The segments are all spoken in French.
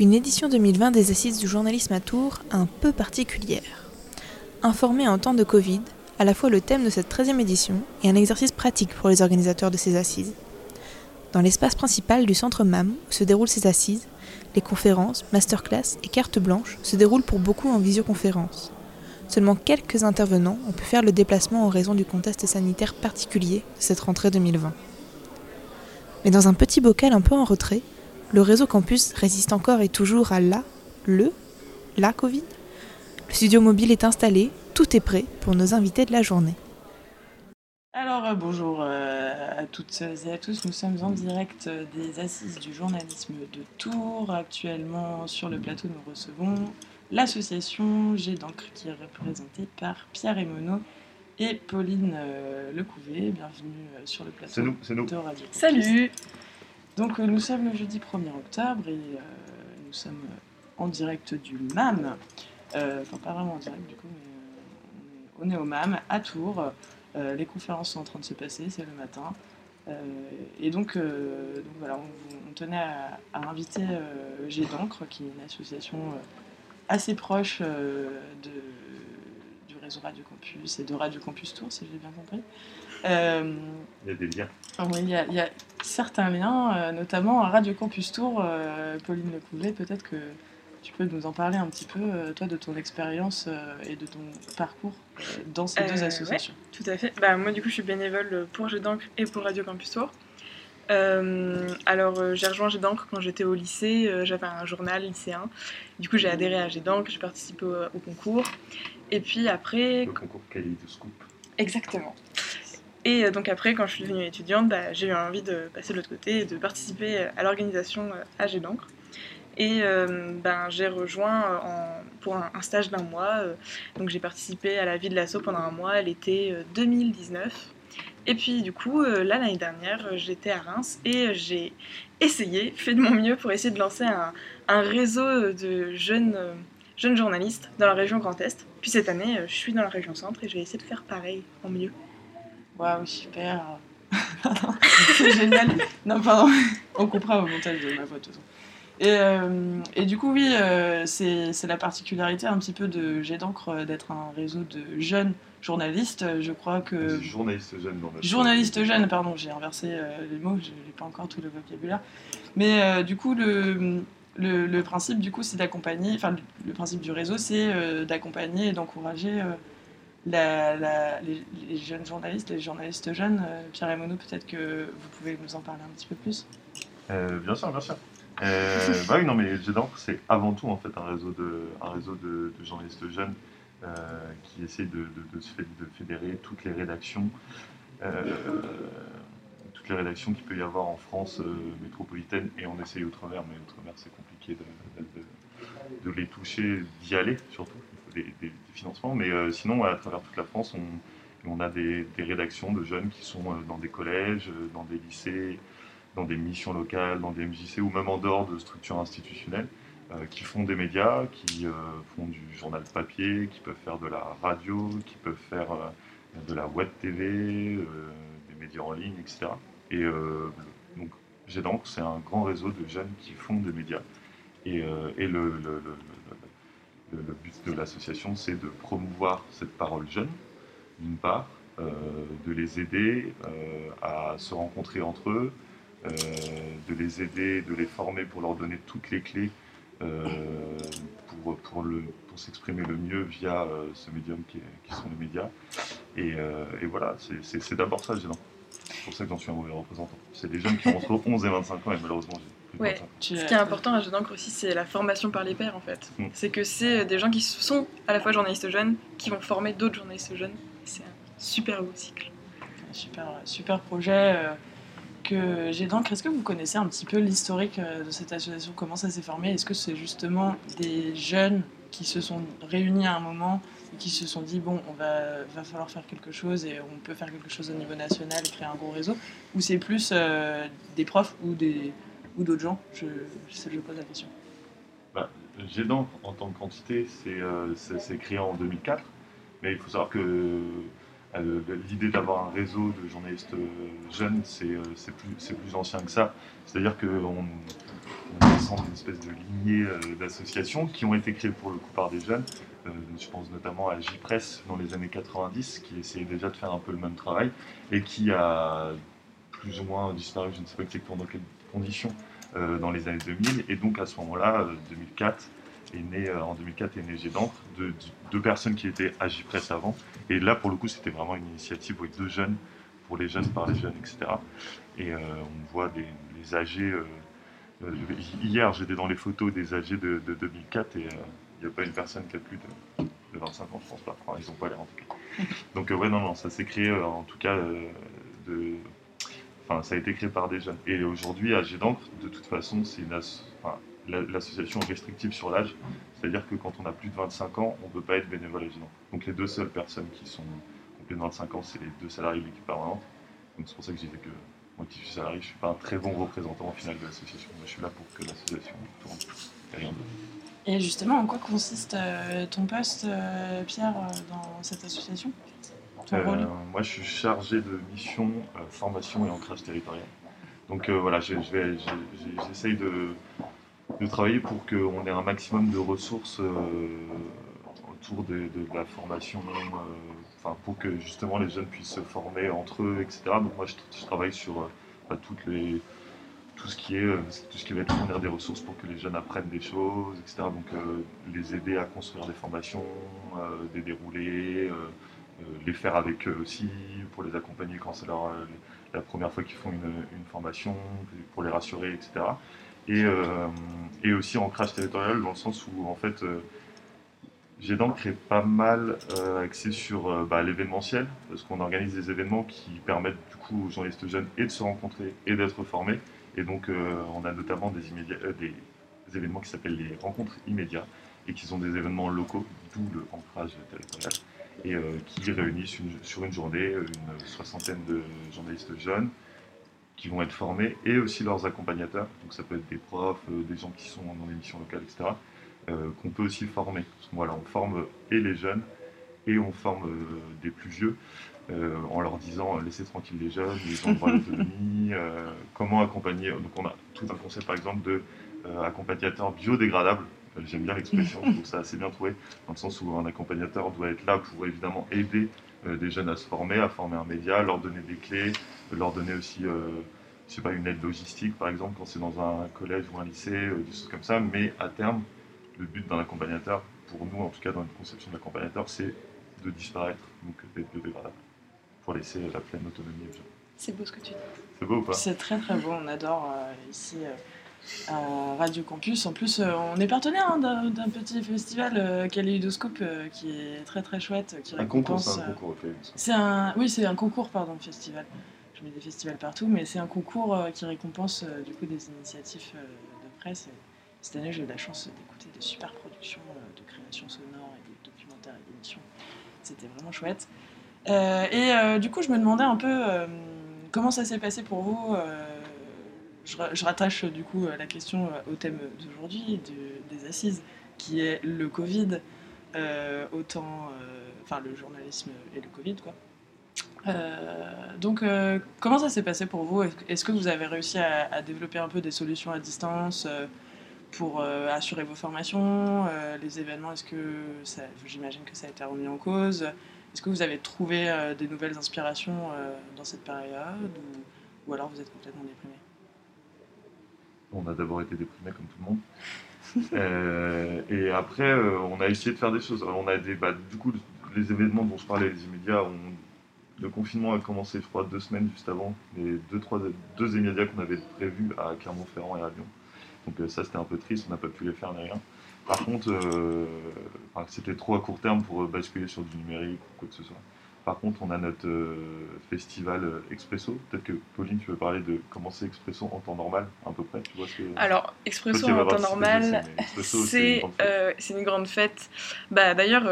Une édition 2020 des Assises du journalisme à Tours un peu particulière. Informer en temps de Covid, à la fois le thème de cette 13e édition et un exercice pratique pour les organisateurs de ces assises. Dans l'espace principal du centre MAM, où se déroulent ces assises, les conférences, masterclass et cartes blanches se déroulent pour beaucoup en visioconférence. Seulement quelques intervenants ont pu faire le déplacement en raison du contexte sanitaire particulier de cette rentrée 2020. Mais dans un petit bocal un peu en retrait, le réseau campus résiste encore et toujours à la, le, la Covid. Le studio mobile est installé, tout est prêt pour nos invités de la journée. Alors euh, bonjour euh, à toutes et à tous, nous sommes en direct euh, des assises du journalisme de Tours. Actuellement sur le plateau nous recevons l'association G d'encre qui est représentée par Pierre Emono et Pauline Lecouvé. Bienvenue sur le plateau de Radio. Salut donc euh, nous sommes le jeudi 1er octobre et euh, nous sommes en direct du MAM. Euh, enfin pas vraiment en direct du coup, mais on est, au MAM à Tours. les conférences sont en train de se passer, c'est le matin. et donc, voilà, on, tenait à, inviter G d'encre, qui est une association assez proche de, du réseau Radio Campus et de Radio Campus Tours, si j'ai bien compris. Il y a des liens. il, y a, certains liens, euh, notamment à Radio Campus Tour. Euh, Pauline Lecouvet, peut-être que tu peux nous en parler un petit peu, toi, de ton expérience et de ton parcours dans ces deux associations. tout à fait. Bah, moi, du coup, je suis bénévole pour d'encre et pour Radio Campus Tour. alors, j'ai rejoint Jet d'encre quand j'étais au lycée. J'avais un journal lycéen. Du coup, j'ai adhéré à Jet d'encre. J'ai participé au, concours. Et puis après. Le concours Scoop. Exactement. Et euh, donc après, quand je suis devenue étudiante, bah, j'ai eu envie de passer de l'autre côté et de participer à l'organisation AG euh, d'encre. Et euh, ben, j'ai rejoint pour un, stage d'un mois. donc j'ai participé à la vie de l'assaut pendant un mois, l'été 2019. Et puis du coup, là l'année dernière, j'étais à Reims et j'ai essayé, fait de mon mieux pour essayer de lancer un, un réseau de jeunes, jeunes journalistes dans la région Grand Est. Puis cette année, je suis dans la région Centre et je vais essayer de faire pareil en mieux. Waouh, super. c'est génial. Non, pardon. On comprend au montage de ma voix, de toute façon. Et, euh, et, du coup, oui, euh, c'est la particularité un petit peu de Jet d'encre euh, d'être un réseau de jeunes journalistes. Je crois que. Journalistes jeunes dans Journalistes jeunes, pardon, j'ai inversé les mots, je n'ai pas encore tout le vocabulaire. Mais du coup, le, le, le, principe, du coup, c'est d'accompagner, enfin, le, principe du réseau, c'est d'accompagner et d'encourager la, les, jeunes journalistes, les journalistes jeunes. Euh, Pierre et Mono, peut-être que vous pouvez nous en parler un petit peu plus. Euh, bien sûr, bien sûr. Euh, bah oui, non, mais c'est avant tout en fait un réseau de, un réseau de, journalistes jeunes qui essaie de, de, de, fédérer toutes les rédactions, toutes les rédactions qu'il peut y avoir en France métropolitaine et on essaye outre-mer, mais outre-mer c'est compliqué de, les toucher, d'y aller surtout des, financements, mais euh, sinon, à travers toute la France, on, a des, rédactions de jeunes qui sont euh, dans des collèges, euh, dans des lycées, dans des missions locales, dans des MJC ou même en dehors de structures institutionnelles, qui font des médias, qui font du journal papier, qui peuvent faire de la radio, qui peuvent faire de la web TV, des médias en ligne, etc. Et donc, donc c'est un grand réseau de jeunes qui font des médias. Et, le but de l'association, c'est de promouvoir cette parole jeune, d'une part, euh, de les aider euh, à se rencontrer entre eux, euh, de les aider, de les former pour leur donner toutes les clés pour, pour, pour s'exprimer le mieux via ce médium qui, sont les médias. Et, voilà, c'est d'abord ça, C'est pour ça que j'en suis un mauvais représentant. C'est des jeunes qui ont entre 11 et 25 ans et malheureusement, Ouais. Ce qui est important à Jeune d'encre aussi, c'est la formation par les pairs en fait. Mm. C'est que c'est des gens qui sont à la fois journalistes jeunes, qui vont former d'autres journalistes jeunes. C'est un super beau cycle. super, super projet euh, que j'ai d'encre. Est-ce que vous connaissez un petit peu l'historique euh, de cette association? Comment ça s'est formé? Est-ce que c'est justement des jeunes qui se sont réunis à un moment et qui se sont dit bon, on va, va falloir faire quelque chose et on peut faire quelque chose au niveau national et créer un gros réseau? Ou c'est plus euh, des profs ou des ou d'autres gens je, je, pose la question. Bah, Gédant, en tant que quantité, euh, c'est créé en 2004, mais il faut savoir que euh, l'idée d'avoir un réseau de journalistes euh, jeunes, c'est plus, ancien que ça. C'est-à-dire qu'on on ensemble une espèce de lignée d'associations qui ont été créées pour le coup par des jeunes. je pense notamment à J-Press dans les années 90 qui essayait déjà de faire un peu le même travail et qui a plus ou moins disparu, je ne sais pas exactement dans quelles conditions, dans les années 2000. Et donc à ce moment-là, 2004, est né, en 2004 est né G d'encre, de, deux personnes qui étaient à J-Press avant. Et là, pour le coup, c'était vraiment une initiative avec deux jeunes, pour les jeunes, par les jeunes, etc. Et on voit des, les AG. hier, j'étais dans les photos des AG de, 2004 et il n'y a pas une personne qui a plus de, 25 ans, je pense pas. ils n'ont pas l'air en tout cas. Donc, ouais, non, non, ça s'est créé en tout cas de. Enfin, ça a été créé par des jeunes. Et aujourd'hui, AG d'encre, de toute façon, c'est l'association restrictive sur l'âge, c'est-à-dire que quand on a plus de 25 ans, on ne peut pas être bénévole agent. Donc les deux seules personnes qui sont plus de 25 ans, c'est les deux salariés de l'équipe permanente. Donc c'est pour ça que j'ai dit que moi qui suis salarié, je ne suis pas un très bon représentant au final de l'association. Je suis là pour que l'association tourne et rien d'autre. Et justement, en quoi consiste euh, ton poste, euh, Pierre, euh, dans cette association? Moi, je suis chargé de mission, formation et ancrage territorial. Donc voilà, j'essaye de de travailler pour qu'on ait un maximum de ressources euh, autour de, la formation, euh, enfin, pour que justement les jeunes puissent se former entre eux, etc. Donc moi je, travaille sur euh, bah, toutes les, tout ce qui est tout ce qui va être fournir des ressources pour que les jeunes apprennent des choses, etc. Donc les aider à construire des formations, des déroulés, les faire avec eux aussi, pour les accompagner quand c'est la première fois qu'ils font une, une, formation, pour les rassurer, etc et, euh, et aussi ancrage territorial dans le sens où en fait euh, j'ai donc créé pas mal euh, axé sur bah, l'événementiel, parce qu'on organise des événements qui permettent du coup aux journalistes jeunes et de se rencontrer et d'être formés. Et donc on a notamment des, des événements qui s'appellent les rencontres immédiats et qui sont des événements locaux, d'où le ancrage territorial, et qui réunissent sur une journée une soixantaine de journalistes jeunes qui vont être formés et aussi leurs accompagnateurs. Donc ça peut être des profs, euh, des gens qui sont dans les missions locales, etc. Euh, qu'on peut aussi former. Voilà, on forme et les jeunes et on forme euh, des plus vieux en leur disant laissez tranquille les jeunes, droit à l'autonomie, comment accompagner. Donc on a tout un concept par exemple de accompagnateur biodégradable. J'aime bien l'expression, je trouve ça assez bien trouvé, dans le sens où un accompagnateur doit être là pour évidemment aider des jeunes à se former, à former un média, leur donner des clés, leur donner aussi, euh, je sais pas, une aide logistique par exemple quand c'est dans un collège ou un lycée, euh, des choses comme ça. Mais à terme, le but d'un accompagnateur, pour nous en tout cas dans une conception d'accompagnateur, c'est de disparaître, donc d'être biodégradable, pour laisser la pleine autonomie aux gens. C'est beau ce que tu dis. C'est beau ou pas? C'est très très beau, on adore euh, ici à Radio Campus. En plus, on est partenaire hein, d'un petit festival euh, Kaléidoscope qui est très très chouette. Qui un concours, c'est un concours, C'est un, oui, c'est un concours, pardon, festival je mets des festivals partout, mais c'est un concours euh, qui récompense euh, du coup des initiatives euh, de presse. cette année, j'ai eu la chance d'écouter de super productions de création sonore et des documentaires et d'émissions. C'était vraiment chouette. et du coup, je me demandais un peu comment ça s'est passé pour vous. Je, rattache du coup la question au thème d'aujourd'hui, des assises, qui est le Covid, autant, enfin le journalisme et le Covid, quoi. Euh, donc, euh, comment ça s'est passé pour vous? Est-ce que vous avez réussi à, développer un peu des solutions à distance euh, pour assurer vos formations Les événements, est-ce que j'imagine que ça a été remis en cause? Est-ce que vous avez trouvé des nouvelles inspirations dans cette période? Ou, alors vous êtes complètement déprimé? On a d'abord été déprimé comme tout le monde. et après, on a essayé de faire des choses. On a bah, du coup, les événements dont je parlais, les immédiats, le confinement a commencé, je crois, deux semaines juste avant les deux, trois, deux immédiats qu'on avait prévus à Clermont-Ferrand et à Lyon. Donc euh, ça, c'était un peu triste, on n'a pas pu les faire ni rien. Par contre, euh, c'était trop à court terme pour basculer sur du numérique ou quoi que ce soit. Par contre, on a notre euh, festival Expresso. Peut-être que Pauline, tu veux parler de comment c'est Expresso en temps normal, à peu près tu vois ce que... Alors, Expresso en temps normal, c'est une, une, grande fête. Bah, D'ailleurs,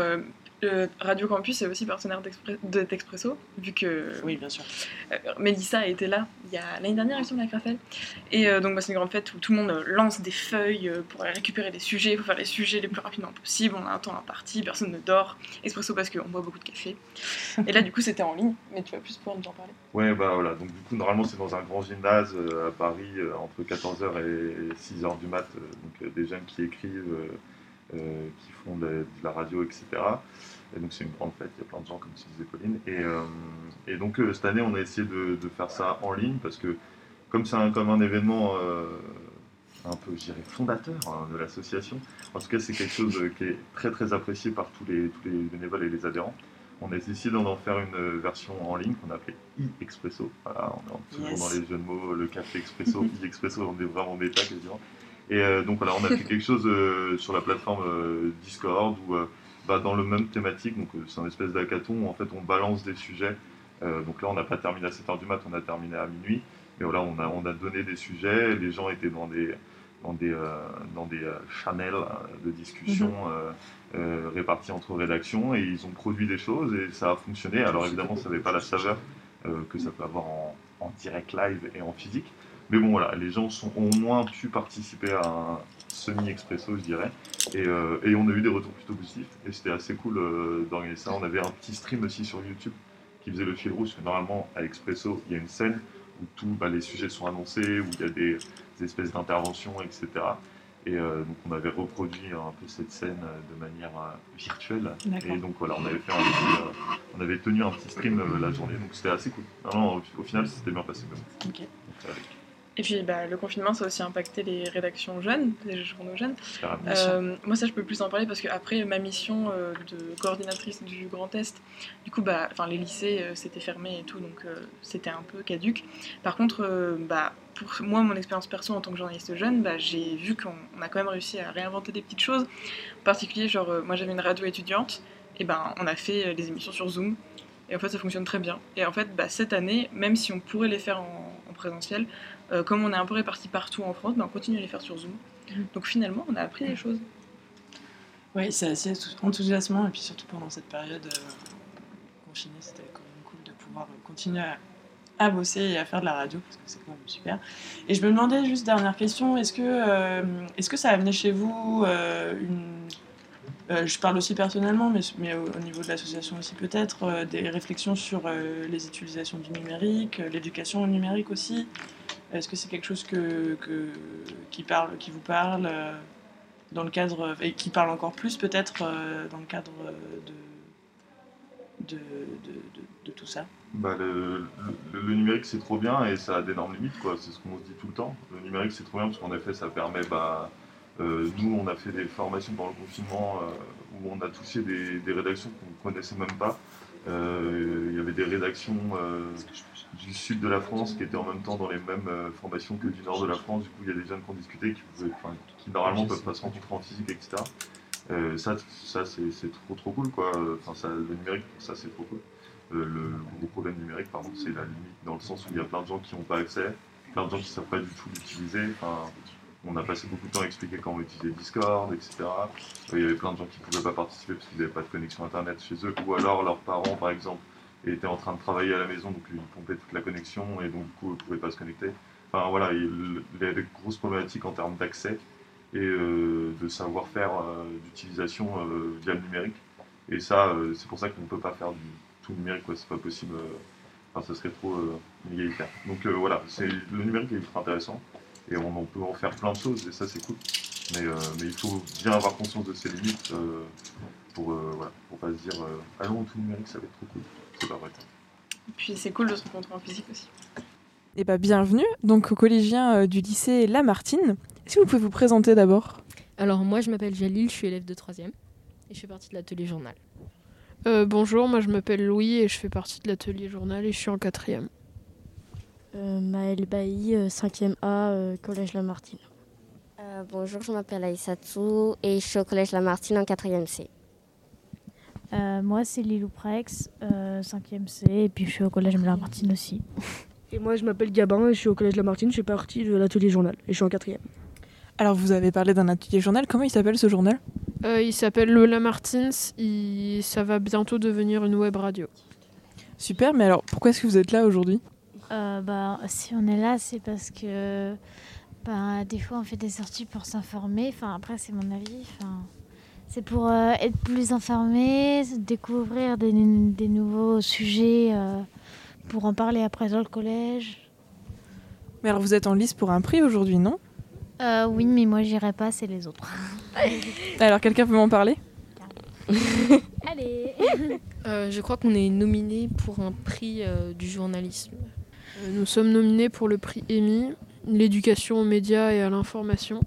Radio Campus est aussi partenaire d'Expresso, vu que Oui, bien sûr. euh, Mélissa était là il y a l'année dernière, il me semble, avec Raphaël. Et euh, donc, bah, c'est une grande fête où tout le monde lance des feuilles euh, pour aller récupérer des sujets, pour faire les sujets les plus rapidement possible. On a un temps imparti, personne ne dort. Expresso parce qu'on boit beaucoup de café. Et là, du coup, c'était en ligne, mais tu vas plus pouvoir nous en parler. Ouais, bah voilà. Donc, du coup, normalement, c'est dans un grand gymnase euh, à Paris euh, entre 14h et 6h du mat. euh, donc, euh, des jeunes qui écrivent, euh, qui font de, de la radio, etc. Et donc, c'est une grande fête. Il y a plein de gens, comme tu disais, Pauline. Et, euh, et donc, euh, cette année, on a essayé de, de faire ça en ligne parce que, comme c'est un, comme un événement un peu, je dirais, fondateur hein, de l'association, en tout cas, c'est quelque chose qui est très, très apprécié par tous les, tous les bénévoles et les adhérents. On a décidé d'en faire une version en ligne qu'on appelait e-expresso. Voilà, on est toujours Yes. dans les jeux de mots, le café expresso, e-expresso, on est vraiment méta quasiment. Et euh, donc voilà, on a fait quelque chose euh, sur la plateforme euh, Discord où bah, dans le même thématique, donc c'est un espèce d'hackathon où en fait on balance des sujets. Donc là on n'a pas terminé à 7h du mat, on a terminé à minuit. Mais voilà, on a, on a donné des sujets, les gens étaient dans des, dans des, euh, dans des euh, channels de discussion euh, répartis entre rédactions et ils ont produit des choses et ça a fonctionné. Alors évidemment, ça n'avait pas la saveur que ça peut avoir en, en direct live et en physique. Mais bon, voilà, les gens sont, ont au moins pu participer à un semi-expresso, je dirais. Et, euh, et on a eu des retours plutôt positifs. Et c'était assez cool euh, d'organiser ça. On avait un petit stream aussi sur YouTube qui faisait le fil rouge. Parce que normalement, à Expresso, il y a une scène où tous bah, les sujets sont annoncés, où il y a des, des espèces d'interventions, etc. Et euh, donc on avait reproduit un peu cette scène euh, de manière virtuelle. Et donc voilà, on avait fait un petit, euh, on avait tenu un petit stream euh, la journée. Donc c'était assez cool. Non, non, au, au final, c'était bien passé. même. Donc, Et puis, bah, le confinement, ça a aussi impacté les rédactions jeunes, les journaux jeunes. Euh, moi, ça, je peux plus en parler parce que après ma mission euh, de coordinatrice du Grand Est, du coup, bah, les lycées euh, s'étaient fermés et tout, donc euh, c'était un peu caduque. Par contre, bah, pour moi, mon expérience perso en tant que journaliste jeune, bah, j'ai vu qu'on on a quand même réussi à réinventer des petites choses. En particulier, genre, moi, j'avais une radio étudiante, et ben, on a fait des émissions sur Zoom. Et en fait, ça fonctionne très bien. Et en fait, bah, cette année, même si on pourrait les faire en, en présentiel, euh, comme on est un peu répartis partout en France, bah, on continue à les faire sur Zoom. Donc finalement, on a appris des choses. Oui, c'est assez enthousiasmant et puis surtout pendant cette période euh, confinée, c'était quand même cool de pouvoir euh, continuer à, bosser et à faire de la radio parce que c'est quand même super. Et je me demandais juste dernière question, est-ce que euh, est-ce que ça a amené chez vous je parle aussi personnellement, mais, au, au niveau de l'association aussi peut-être, des réflexions sur les utilisations du numérique, l'éducation au numérique aussi? Est-ce que c'est quelque chose que, que- qui, parle, qui vous parle euh, dans le cadre, et qui parle encore plus peut-être euh, dans le cadre euh, de, de, de, de- de tout ça? Bah, le, le- le numérique c'est trop bien et ça a d'énormes limites quoi. C'est ce qu'on se dit tout le temps. Le numérique c'est trop bien parce qu'en effet ça permet bah, euh, nous on a fait des formations pendant le confinement euh, où on a touché des, des rédactions qu'on ne connaissait même pas. Euh, Il y avait des rédactions euh, du sud de la France qui étaient en même temps dans les mêmes euh, formations que du nord de la France. Du coup il y a des jeunes qui ont discuté qui, pouvaient- qui normalement peuvent pas se rencontrer en physique etc. Euh, ça, ça c'est trop trop cool quoi. Enfin, ça, le numérique ça c'est trop cool. Euh, le gros problème numérique, pardon, c'est la limite dans le sens où il y a plein de gens qui n'ont pas accès, plein de gens qui ne savent pas du tout l'utiliser. Enfin, on a passé beaucoup de temps à expliquer comment utiliser Discord, etc. Il y avait plein de gens qui ne pouvaient pas participer parce qu'ils n'avaient pas de connexion internet chez eux, ou alors leurs parents, par exemple, étaient en train de travailler à la maison, donc ils pompaient toute la connexion et donc du coup, ils ne pouvaient pas se connecter. Enfin voilà, il il y avait de grosses problématiques en termes d'accès et euh, de savoir-faire euh, d'utilisation euh, via le numérique. Et ça, c'est pour ça qu'on ne peut pas faire du tout numérique, quoi. C'est pas possible. Enfin, ça serait trop inégalitaire. Donc voilà, le numérique est ultra intéressant et on, peut en faire plein de choses et ça c'est cool. Mais, il faut bien avoir conscience de ses limites pour pour pas se dire allons tout numérique ça va être trop cool. Vrai. Et puis c'est cool de se rencontrer en physique aussi. Eh ben, bienvenue donc aux collégiens euh, du lycée Lamartine. Est-ce que vous pouvez vous présenter d'abord? Alors moi je m'appelle Jalil, je suis élève de 3 et je fais partie de l'atelier journal. Euh, bonjour, moi je m'appelle Louis et je fais partie de l'atelier journal et je suis en quatrième. Euh, Maëlle Bailly, euh, 5e A, euh, Collège Lamartine. Euh, bonjour, je m'appelle Aïssatou et je suis au collège Lamartine en 4e C. Euh, moi, c'est Lilou Prex, euh, 5e C, et puis je suis au collège Lamartine aussi. Et moi, je m'appelle Gabin et je suis au collège Lamartine. Je fais partie de l'atelier journal et je suis en quatrième. Alors vous avez parlé d'un atelier journal, comment il s'appelle ce journal? Euh, il s'appelle Lola Martins. Il... Ça va bientôt devenir une web radio. Super, mais alors pourquoi est-ce que vous êtes là aujourd'hui? Euh, bah, si on est là, c'est parce que bah, des fois on fait des sorties pour s'informer. Enfin, après, c'est mon avis. Enfin, c'est pour euh, être plus informé, découvrir des, des nouveaux sujets euh, pour en parler après dans le collège. Mais alors vous êtes en lice pour un prix aujourd'hui, non? Euh, oui, mais moi j'irai pas, c'est les autres. Alors quelqu'un peut m'en parler? Allez Euh, je crois qu'on est nominé pour un prix euh, du journalisme. Nous sommes nominés pour le prix EMI, l'éducation aux médias et à l'information.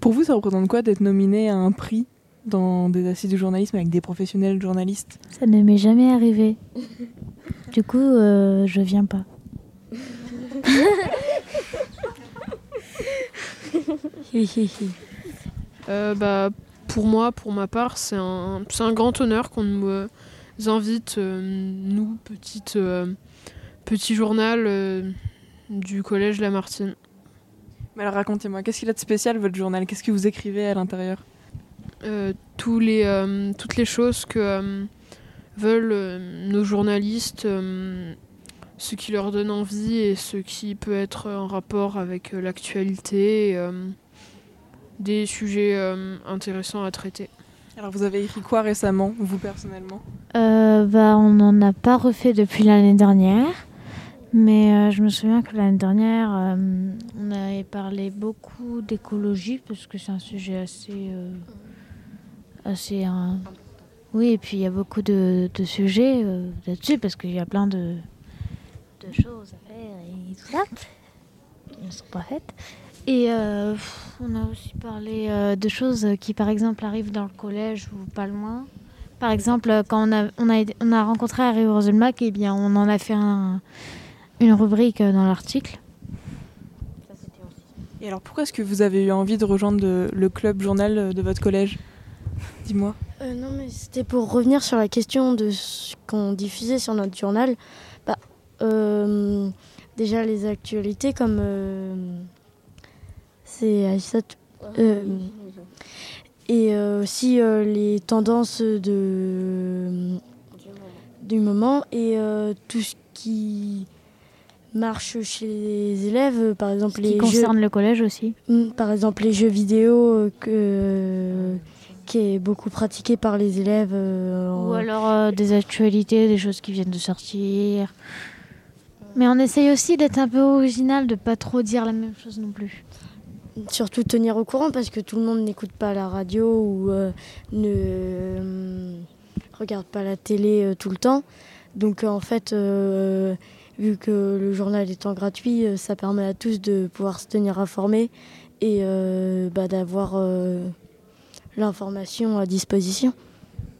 Pour vous, ça représente quoi d'être nominé à un prix? Dans des assises du journalisme avec des professionnels journalistes Ça ne m'est jamais arrivé. Du coup, euh, je viens pas. Euh, bah, pour moi, pour ma part, c'est un, c'est un grand honneur qu'on nous euh, invite, euh, nous, petite, euh, petit journal euh, du collège Lamartine. Mais alors racontez-moi, qu'est-ce qu'il a de spécial votre journal? Qu'est-ce que vous écrivez à l'intérieur? Tous les, euh, toutes les choses que euh, veulent euh, nos journalistes, euh, ce qui leur donne envie et ce qui peut être en rapport avec euh, l'actualité, euh, des sujets euh, intéressants à traiter. Alors vous avez écrit quoi récemment, vous personnellement? Euh, bah, on n'en a pas refait depuis l'année dernière. Mais euh, je me souviens que l'année dernière, euh, on avait parlé beaucoup d'écologie parce que c'est un sujet assez. Euh, assez euh, Oui, et puis il y a beaucoup de, de sujets euh, là-dessus parce qu'il y a plein de, choses à faire et tout ça qui ne sont pas faites. Et euh, on a aussi parlé euh, de choses qui, par exemple, arrivent dans le collège ou pas loin. Par exemple, quand on a, on a, rencontré Harry Roselmack, eh bien, on en a fait un- une rubrique dans l'article. Et alors pourquoi est-ce que vous avez eu envie de rejoindre le club journal de votre collège? Dis-moi. Euh, non, mais c'était pour revenir sur la question de ce qu'on diffusait sur notre journal. Bah, euh, déjà, les actualités, comme euh, c'est euh, et euh, aussi euh, les tendances de, du moment et euh, tout ce qui marche chez les élèves, par exemple Ce les qui jeux- concerne le collège aussi. Mm, Par exemple, les jeux vidéo euh, que, qui est beaucoup pratiqué par les élèves. euh, Ou alors euh, des actualités, des choses qui viennent de sortir. Mais on essaye aussi d'être un peu original, de pas trop dire la même chose non plus. Surtout tenir au courant parce que tout le monde n'écoute pas la radio ou euh, ne euh, regarde pas la télé euh, tout le temps. Donc en fait, vu que le journal étant gratuit, ça permet à tous de pouvoir se tenir informés et bah, d'avoir l'information à disposition.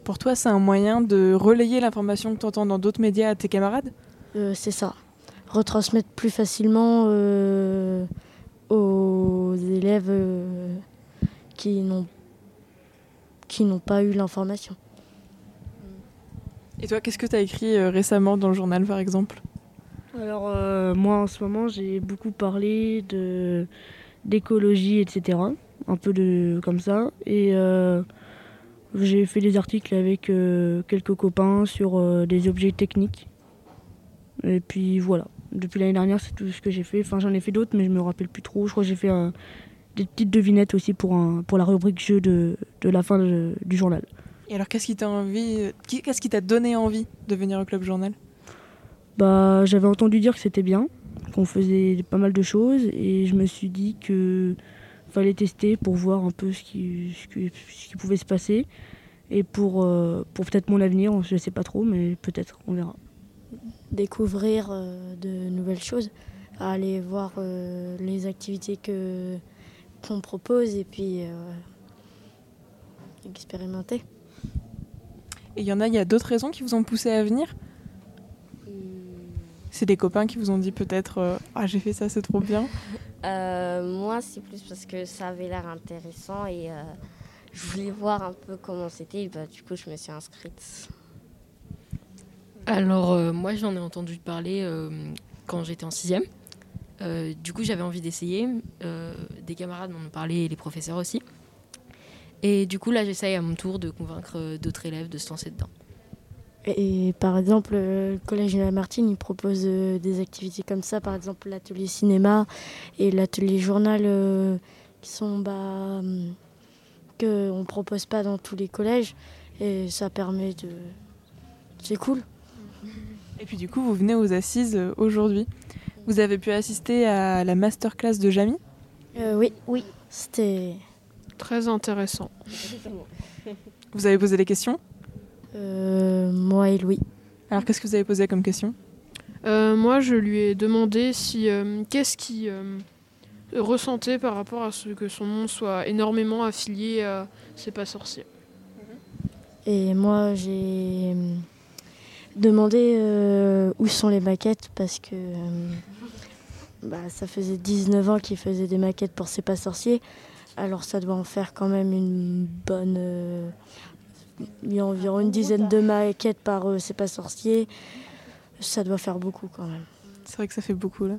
Pour toi, c'est un moyen de relayer l'information que tu entends dans d'autres médias à tes camarades? Euh, c'est ça. Retransmettre plus facilement euh, aux élèves euh, qui n'ont qui n'ont pas eu l'information. Et toi, qu'est-ce que tu as écrit euh, récemment dans le journal, par exemple? Alors euh, moi en ce moment j'ai beaucoup parlé de d'écologie etc. Un peu de comme ça et euh, j'ai fait des articles avec euh, quelques copains sur euh, des objets techniques. Et puis voilà. Depuis l'année dernière c'est tout ce que j'ai fait. Enfin j'en ai fait d'autres mais je me rappelle plus trop. Je crois que j'ai fait des petites devinettes aussi pour un, pour la rubrique jeu de, de la fin de- du journal. Et alors, qu'est-ce qui t'a envie, qu'est-ce qui t'a donné envie de venir au club journal? Bah, j'avais entendu dire que c'était bien, qu'on faisait pas mal de choses, et je me suis dit que fallait tester pour voir un peu ce qui, ce qui, ce qui pouvait se passer, et pour, euh, pour peut-être mon avenir, je sais pas trop, mais peut-être, on verra. Découvrir euh, de nouvelles choses, aller voir euh, les activités que qu'on propose et puis euh, expérimenter. Et il y en a, il y a d'autres raisons qui vous ont poussé à venir? C'est des copains qui vous ont dit peut-être euh, Ah, j'ai fait ça, c'est trop bien. Euh, moi, c'est plus parce que ça avait l'air intéressant et euh, je voulais voir un peu comment c'était. Bah, du coup, je me suis inscrite. Alors, euh, moi, j'en ai entendu parler quand j'étais en sixième. Du coup, j'avais envie d'essayer. Des camarades m'en ont parlé et les professeurs aussi. Et du coup, là, j'essaye à mon tour de convaincre d'autres élèves de se lancer dedans. Et par exemple, euh, le collège de Lamartine, il propose euh, des activités comme ça, par exemple l'atelier cinéma et l'atelier journal euh, qui sont bah, hum, que on propose pas dans tous les collèges et ça permet de c'est cool. Et puis du coup, vous venez aux assises aujourd'hui. Vous avez pu assister à la masterclass de Jamie Euh, oui, oui, c'était Très intéressant. Vous avez posé des questions? Moi et Louis. Alors qu'est-ce que vous avez posé comme question? Euh, moi, je lui ai demandé si euh, qu'est-ce qu'il euh, ressentait par rapport à ce que son nom soit énormément affilié à C'est pas sorcier. Et moi, j'ai demandé euh, où sont les maquettes parce que bah, ça faisait 19 ans qu'il faisait des maquettes pour C'est pas sorcier. Alors ça doit en faire quand même une bonne... euh, il y a environ une dizaine de maquettes par euh, C'est pas sorcier. Ça doit faire beaucoup quand même. C'est vrai que ça fait beaucoup là.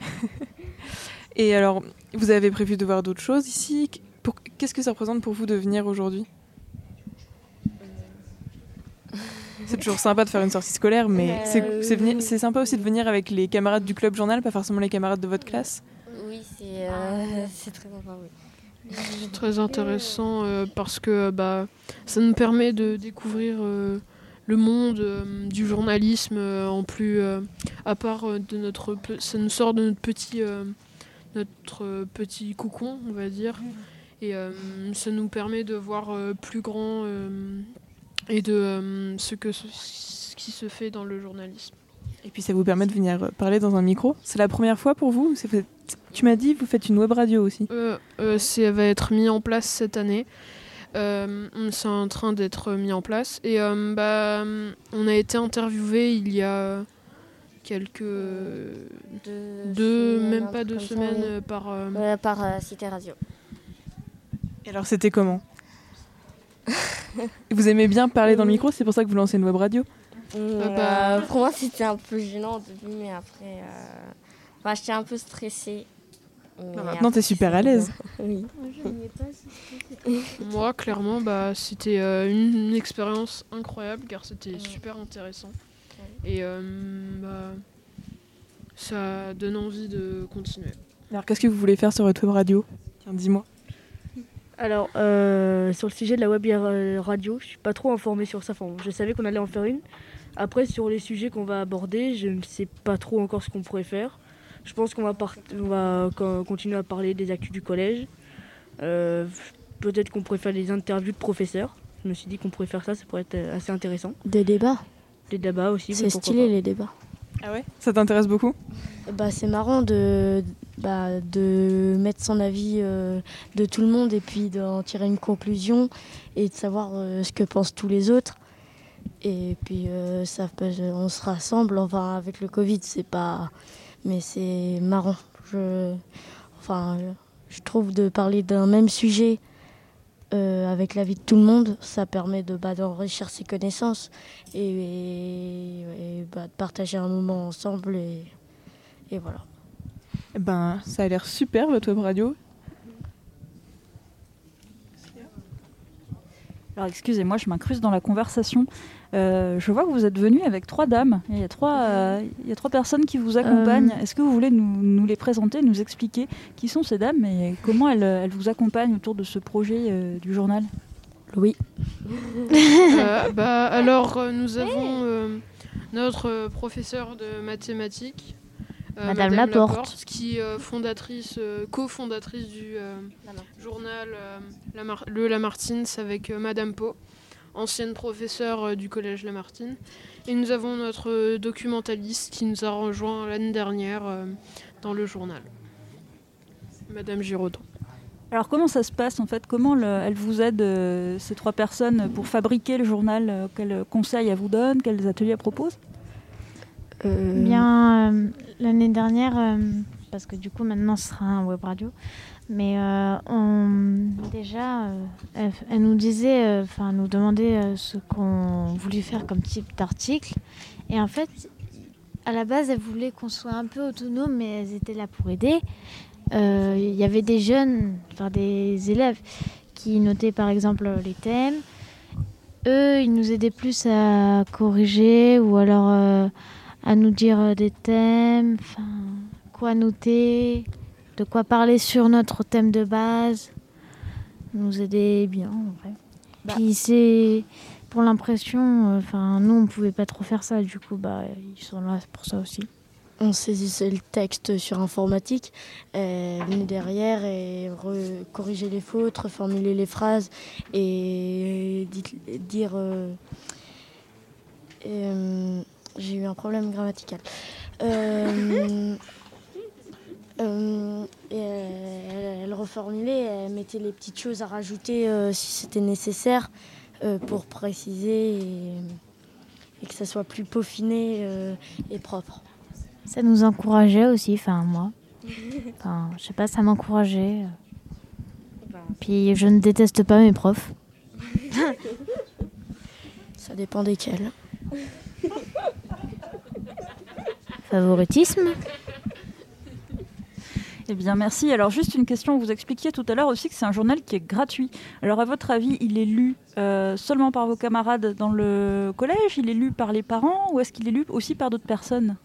Et alors, vous avez prévu de voir d'autres choses ici? Qu'est-ce que ça représente pour vous de venir aujourd'hui? C'est toujours sympa de faire une sortie scolaire, mais c'est c'est sympa aussi de venir avec les camarades du club journal, pas forcément les camarades de votre classe? Oui, c'est euh, c'est très sympa, oui. C'est très intéressant euh, parce que bah, ça nous permet de découvrir euh, le monde euh, du journalisme euh, en plus euh, à part euh, de notre ça nous sort de notre petit euh, notre euh, petit cocon on va dire et euh, ça nous permet de voir euh, plus grand euh, et de euh, ce que ce qui se fait dans le journalisme. Et puis ça vous permet de venir parler dans un micro. C'est la première fois pour vous Tu m'as dit, vous faites une web radio aussi. Euh, euh, ça va être mis en place cette année. Euh, c'est en train d'être mis en place. Et euh, bah, on a été interviewé il y a quelques. deux, semaines, même pas deux ça, semaines oui. euh, par. euh, Euh, par euh, Cité Radio. Et alors c'était comment? Vous aimez bien parler dans le micro, c'est pour ça que vous lancez une web radio? Euh, bah- pour moi, c'était un peu gênant au début, mais après, euh... enfin, j'étais un peu stressée. Bah, maintenant, t'es super à l'aise. oui. Moi, clairement, bah, c'était euh, une, une expérience incroyable car c'était super intéressant. Et euh, bah, ça donne envie de continuer. Alors qu'est-ce que vous voulez faire sur votre web radio? Tiens, dis-moi. Alors, euh, sur le sujet de la web radio, je suis pas trop informée sur ça. Enfin, je savais qu'on allait en faire une. Après, sur les sujets qu'on va aborder, je ne sais pas trop encore ce qu'on pourrait faire. Je pense qu'on va, va co- continuer à parler des actus du collège. Euh, Peut-être qu'on pourrait faire des interviews de professeurs. Je me suis dit qu'on pourrait faire ça, ça pourrait être euh, assez intéressant. Des débats. Des débats aussi. C'est stylé pas. les débats. Ah ouais? Ça t'intéresse beaucoup? Bah, c'est marrant de, bah, de mettre son avis euh, de tout le monde et puis d'en tirer une conclusion et de savoir euh, ce que pensent tous les autres. Et puis euh, ça, peut- on se rassemble, enfin avec le Covid, c'est pas. Mais c'est marrant. Je, enfin, je trouve de parler d'un même sujet euh, avec l'avis de tout le monde, ça permet de bah, d'enrichir ses connaissances et, et- et, bah, de partager un moment ensemble et, et voilà. Eh Ben, ça a l'air super votre web radio. Alors excusez-moi, je m'incruste dans la conversation. Euh, je vois que vous êtes venu avec trois dames. Il y a trois, euh, il y a trois personnes qui vous accompagnent. Euh. Est-ce que vous voulez nous, nous les présenter, nous expliquer qui sont ces dames et comment elles, elles vous accompagnent autour de ce projet euh, du journal? Louis. Euh, bah, alors, euh, nous avons euh, notre euh, professeure de mathématiques, euh, Madame Laporte. qui est euh, fondatrice, euh, cofondatrice du euh, journal euh, Lamar- Le Lamartine avec euh, Madame Pau, ancienne professeure euh, du collège Lamartine. Et nous avons notre documentaliste qui nous a rejoint l'année dernière euh, dans le journal, Madame Giraudon. Alors comment ça se passe en fait? Comment le- elles vous aident, euh, ces trois personnes, pour fabriquer le journal euh, Quels conseils elles vous donnent Quels ateliers elles proposent Bien, euh, l'année dernière, euh, parce que du coup maintenant ce sera un web radio, mais euh, déjà, euh, elle, nous disait, euh, enfin nous demandait ce qu'on voulait faire comme type d'article. Et en fait, à la base, elle voulait qu'on soit un peu autonome, mais elles étaient là pour aider. Il y avait des jeunes, enfin des élèves qui notait par exemple les thèmes. Eux, ils nous aidaient plus à corriger ou alors à nous dire des thèmes, quoi noter, de quoi parler sur notre thème de base. Nous aidaient bien en vrai. Puis c'est pour l'impression, euh, enfin nous on pouvait pas trop faire ça, du coup bah ils sont là pour ça aussi. On saisissait le texte sur informatique, euh, venait derrière et corriger les fautes, reformuler les phrases et dit- dire. euh, euh, J'ai eu un problème grammatical. Euh, euh, et elle, elle reformulait, elle mettait les petites choses à rajouter euh, si c'était nécessaire euh, pour préciser et, et que ça soit plus peaufiné et propre. Ça nous encourageait aussi, enfin moi. Enfin, je sais pas, ça m'encourageait. Puis je ne déteste pas mes profs. Ça dépend desquels. Favoritisme Eh bien, merci. Alors, juste une question. Vous expliquiez tout à l'heure aussi que c'est un journal qui est gratuit. Alors, à votre avis, il est lu euh, seulement par vos camarades dans le collège? Il est lu par les parents Ou est-ce qu'il est lu aussi par d'autres personnes?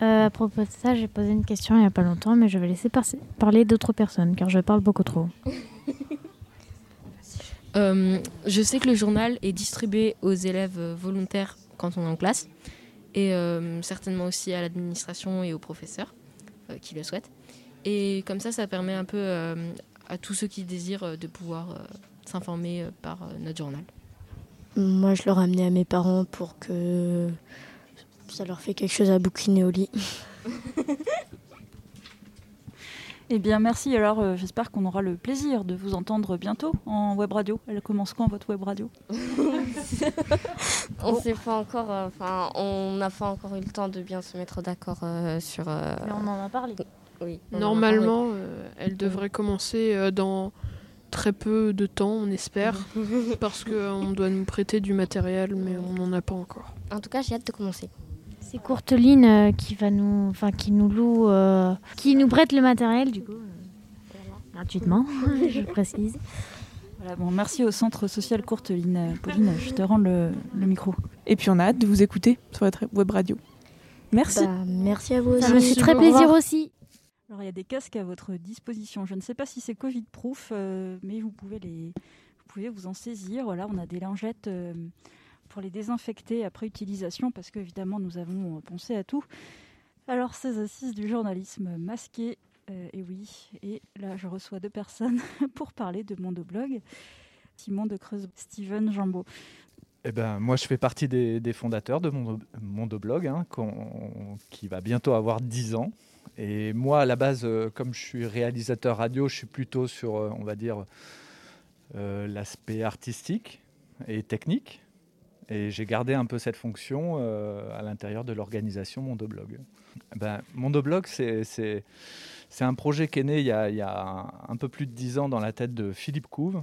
Euh, à propos de ça, j'ai posé une question il n'y a pas longtemps, mais je vais laisser par- parler d'autres personnes, car je parle beaucoup trop. Euh, je sais que le journal est distribué aux élèves volontaires quand on est en classe et euh, certainement aussi à l'administration et aux professeurs euh, qui le souhaitent. Et comme ça, ça permet un peu euh, à tous ceux qui désirent euh, de pouvoir euh, s'informer euh, par euh, notre journal. Moi, je le ramenais à mes parents pour que ça leur fait quelque chose à bouquiner au lit. Eh bien, merci. Alors, euh, j'espère qu'on aura le plaisir de vous entendre bientôt en web radio. Elle commence quand, votre web radio? On sait pas encore, euh, enfin, on n'a pas encore eu le temps de bien se mettre d'accord euh, sur. euh, Mais on en a parlé. Oui. Normalement, euh, elle devrait commencer euh, dans très peu de temps, on espère, parce qu'on doit nous prêter du matériel, mais on n'en a pas encore. En tout cas, j'ai hâte de commencer. C'est Courteline euh, qui va nous, enfin qui nous loue, euh, qui nous prête le matériel du coup, euh, gratuitement, je précise. Voilà, bon, merci au Centre social Courteline. Pauline, je te rends le, le micro. Et puis on a hâte de vous écouter sur votre web radio. Merci. Bah, merci à vous aussi. Ça me fait très plaisir aussi. Alors, il y a des casques à votre disposition. Je ne sais pas si c'est Covid-proof, euh, mais vous pouvez, vous en saisir. Voilà, on a des lingettes euh, pour les désinfecter après utilisation, parce qu'évidemment, nous avons euh, pensé à tout. Alors, ces assises du journalisme masqué, et oui, et là, je reçois deux personnes pour parler de Mondoblog. Simon de Creuse, Steven Jambeau. Eh ben, moi, je fais partie des, fondateurs de Mondo- Mondoblog, hein, qui va bientôt avoir 10 ans. Et moi, à la base, euh, comme je suis réalisateur radio, je suis plutôt sur, euh, on va dire, euh, l'aspect artistique et technique. Et j'ai gardé un peu cette fonction à l'intérieur de l'organisation Mondoblog. Ben, Mondoblog, c'est un projet qui est né il y, a, un, peu plus de 10 ans dans la tête de Philippe Couve,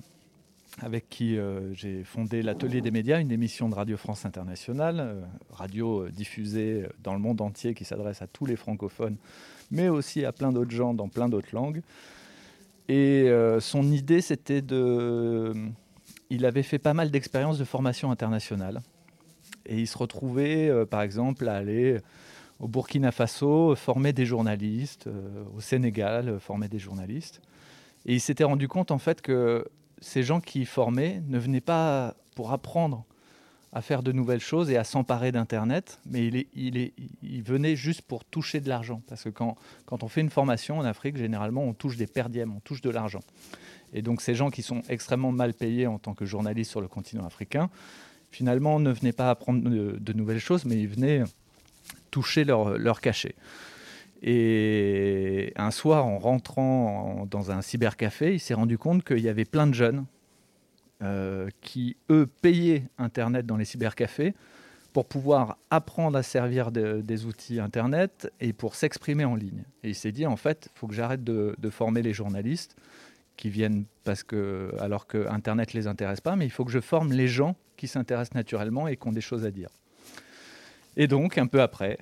avec qui j'ai fondé l'Atelier des médias, une émission de Radio France Internationale, radio diffusée dans le monde entier qui s'adresse à tous les francophones, mais aussi à plein d'autres gens dans plein d'autres langues. Et euh, son idée, c'était de... Il avait fait pas mal d'expériences de formation internationale. Et il se retrouvait, euh, par exemple, à aller au Burkina Faso, former des journalistes, euh, au Sénégal, former des journalistes. Et il s'était rendu compte, en fait, que ces gens qui formaient ne venaient pas pour apprendre à faire de nouvelles choses et à s'emparer d'Internet, mais il, venait juste pour toucher de l'argent. Parce que quand, on fait une formation en Afrique, généralement, on touche des perdièmes, on touche de l'argent. Et donc ces gens qui sont extrêmement mal payés en tant que journalistes sur le continent africain, finalement, ne venaient pas apprendre de, nouvelles choses, mais ils venaient toucher leur, cachet. Et un soir, en rentrant en- dans un cybercafé, il s'est rendu compte qu'il y avait plein de jeunes euh, qui, eux, payaient Internet dans les cybercafés pour pouvoir apprendre à servir de- des outils Internet et pour s'exprimer en ligne. Et il s'est dit, en fait, il faut que j'arrête de, former les journalistes qui viennent parce que, alors que Internet les intéresse pas, mais il faut que je forme les gens qui s'intéressent naturellement et qui ont des choses à dire. Et donc, un peu après,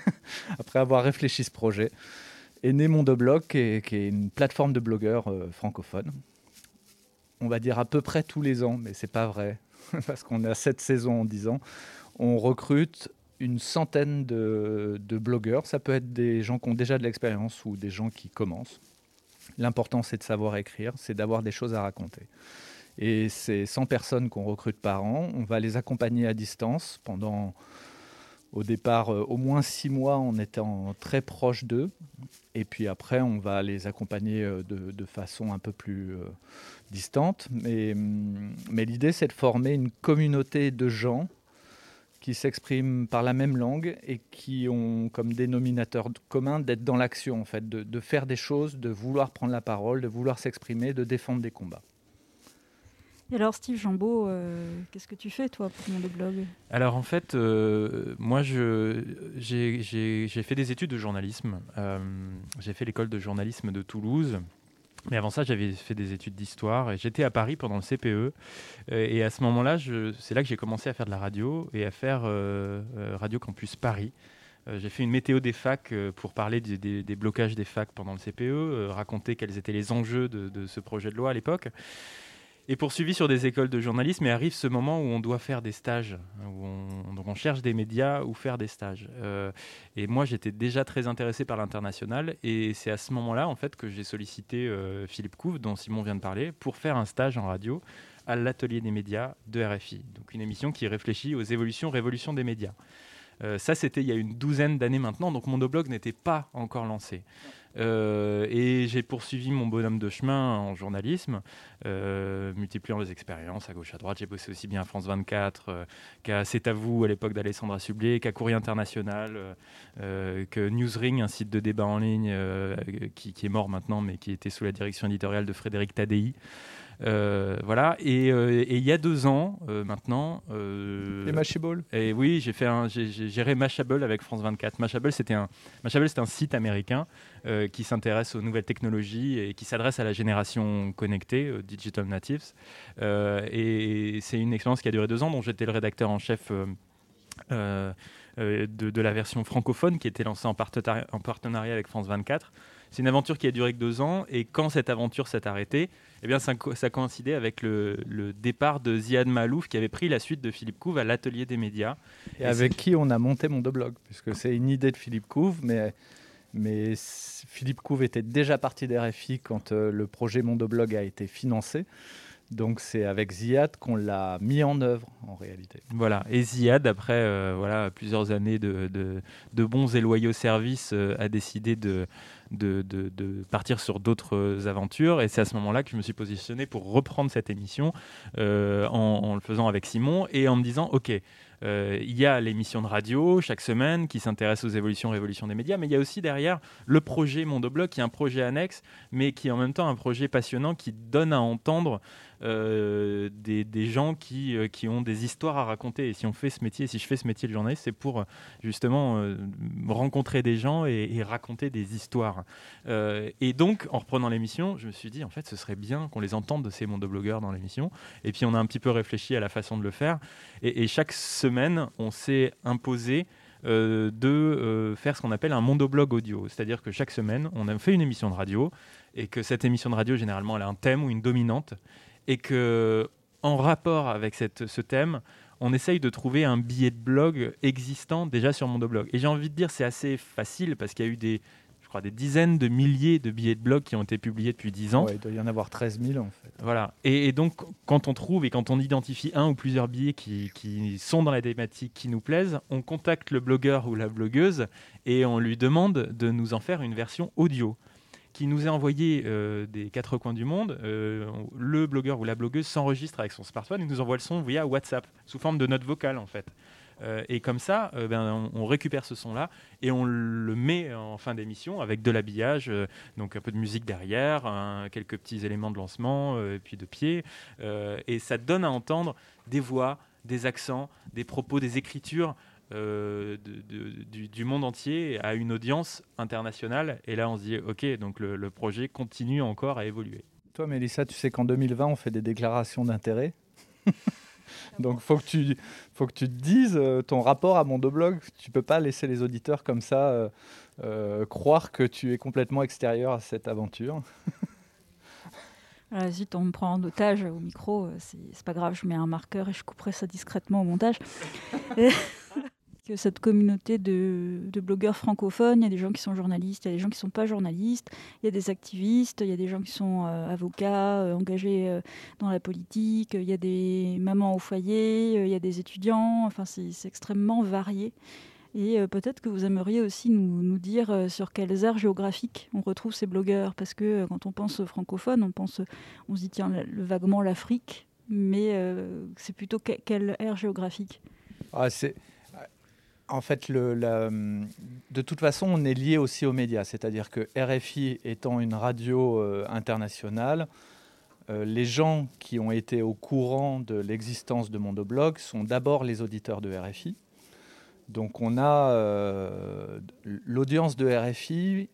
après avoir réfléchi ce projet, est né Mondoblog, qui est, qui est une plateforme de blogueurs euh, francophones. On va dire à peu près tous les ans, mais c'est pas vrai, parce qu'on a sept saisons en dix ans, on recrute une centaine de, blogueurs. Ça peut être des gens qui ont déjà de l'expérience ou des gens qui commencent. L'important, c'est de savoir écrire, c'est d'avoir des choses à raconter. Et ces 100 personnes qu'on recrute par an, on va les accompagner à distance pendant, au départ, euh, au moins six mois en étant très proche d'eux. Et puis après, on va les accompagner euh, de, façon un peu plus euh, distante. Mais, hum, mais l'idée, c'est de former une communauté de gens qui s'expriment par la même langue et qui ont comme dénominateur commun d'être dans l'action, en fait, de, faire des choses, de vouloir prendre la parole, de vouloir s'exprimer, de défendre des combats. Et alors Steve Jambeau, qu'est-ce que tu fais toi pour mon blog? Alors en fait, euh, moi j'ai fait des études de journalisme. Euh, j'ai fait l'école de journalisme de Toulouse. Mais avant ça, j'avais fait des études d'histoire et j'étais à Paris pendant le CPE. Euh, et à ce moment-là, c'est là que j'ai commencé à faire de la radio et à faire Radio Campus Paris. j'ai fait une météo des facs pour parler des, blocages des facs pendant le CPE, raconter quels étaient les enjeux de ce projet de loi à l'époque et poursuivi sur des écoles de journalisme. Et arrive ce moment où on doit faire des stages, où on, cherche des médias ou faire des stages. Euh, et moi, j'étais déjà très intéressé par l'international. Et c'est à ce moment-là, en fait, que j'ai sollicité euh, Philippe Couve, dont Simon vient de parler, pour faire un stage en radio à l'atelier des médias de RFI. Donc une émission qui réfléchit aux évolutions, révolutions des médias. Euh, ça, c'était il y a une douzaine d'années maintenant, donc mon blog n'était pas encore lancé. Euh, et j'ai poursuivi mon bonhomme de chemin en journalisme, euh, multipliant les expériences à gauche à droite. J'ai bossé aussi bien à France 24 euh, qu'à C'est à vous à l'époque d'Alessandra Sublet, qu'à Courrier International, que Newsring, un site de débat en ligne qui, qui, est mort maintenant, mais qui était sous la direction éditoriale de Frédéric Tadei. Euh, voilà. Euh, et, il y a deux ans euh, maintenant. et Mashable. Et oui, j'ai fait un, j'ai, géré Mashable avec France 24. Mashable, c'était un, Mashable, c'est un site américain qui s'intéresse aux nouvelles technologies et qui s'adresse à la génération connectée, digital natives. et c'est une expérience qui a duré deux ans, dont j'étais le rédacteur en chef. de, de, la version francophone qui était lancée en, en partenariat avec France 24. C'est une aventure qui a duré que deux ans, et quand cette aventure s'est arrêtée, eh bien, ça, ça coïncidait avec le, départ de Ziad Malouf, qui avait pris la suite de Philippe Couve à l'atelier des médias. Et, avec qui on a monté mon blog, puisque c'est une idée de Philippe Couve, mais mais Philippe Couve était déjà parti d'RFI quand euh, le projet Mondoblog a été financé. Donc c'est avec Ziad qu'on l'a mis en œuvre en réalité. Voilà, et Ziad, après euh, voilà, plusieurs années de, bons et loyaux services, euh, a décidé de, partir sur d'autres aventures. Et c'est à ce moment-là que je me suis positionné pour reprendre cette émission euh, en, le faisant avec Simon et en me disant, OK, il y a l'émission de radio chaque semaine qui s'intéresse aux évolutions, révolutions des médias, mais il y a aussi derrière le projet Mondoblog qui est un projet annexe, mais qui est en même temps un projet passionnant qui donne à entendre euh, des, gens qui, euh, qui ont des histoires à raconter. Et si on fait ce métier, si je fais ce métier de journaliste, c'est pour justement euh, rencontrer des gens et, raconter des histoires. et donc, en reprenant l'émission, je me suis dit, en fait, ce serait bien qu'on les entende de ces blogueurs dans l'émission. Et puis, on a un petit peu réfléchi à la façon de le faire. Et, chaque semaine, on s'est imposé de faire ce qu'on appelle un mondoblog audio. C'est-à-dire que chaque semaine, on a fait une émission de radio et que cette émission de radio, généralement, elle a un thème ou une dominante et que en rapport avec cette, ce thème, on essaye de trouver un billet de blog existant déjà sur Mondoblog. Et j'ai envie de dire c'est assez facile parce qu'il y a eu des, je crois, des dizaines de milliers de billets de blog qui ont été publiés depuis 10 ans. il doit y en avoir 13 000 en fait. Voilà. Et, donc quand on trouve et quand on identifie un ou plusieurs billets qui, qui sont dans la thématique qui nous plaisent, on contacte le blogueur ou la blogueuse et on lui demande de nous en faire une version audio qui nous a envoyé euh, des quatre coins du monde. Euh, le blogueur ou la blogueuse s'enregistre avec son smartphone et nous envoie le son via WhatsApp, sous forme de note vocale en fait. Euh, et comme ça, ben, on, récupère ce son-là et on le met en fin d'émission avec de l'habillage, donc un peu de musique derrière, quelques petits éléments de lancement, et puis de pied. et ça donne à entendre des voix, des accents, des propos, des écritures euh, du, monde entier à une audience internationale. Et là, on se dit, OK, donc le, projet continue encore à évoluer. Toi, Mélissa, tu sais qu'en 2020, on fait des déclarations d'intérêt. donc, faut que tu, faut que tu te dises euh, ton rapport à mon blog. Tu peux pas laisser les auditeurs comme ça euh, croire que tu es complètement extérieur à cette aventure. Voilà, zut, on me prend en otage au micro, c'est c'est pas grave, je mets un marqueur et je couperai ça discrètement au montage. Et cette communauté de, blogueurs francophones, il y a des gens qui sont journalistes, il y a des gens qui ne sont pas journalistes, il y a des activistes, il y a des gens qui sont euh, avocats, euh, engagés euh, dans la politique, il y a des mamans au foyer, il y a des étudiants, enfin c'est extrêmement varié. Et peut-être que vous aimeriez aussi nous, dire sur quelles aires géographiques on retrouve ces blogueurs, parce que quand on pense francophone, on pense, on se dit tiens vaguement l'Afrique, mais c'est plutôt que- quelle aire géographique? Ah, c'est- En fait, de toute façon, on est lié aussi aux médias. C'est-à-dire que RFI étant une radio euh, internationale, euh, les gens qui ont été au courant de l'existence de Mondoblog sont d'abord les auditeurs de RFI. Donc on a euh, l'audience de RFI,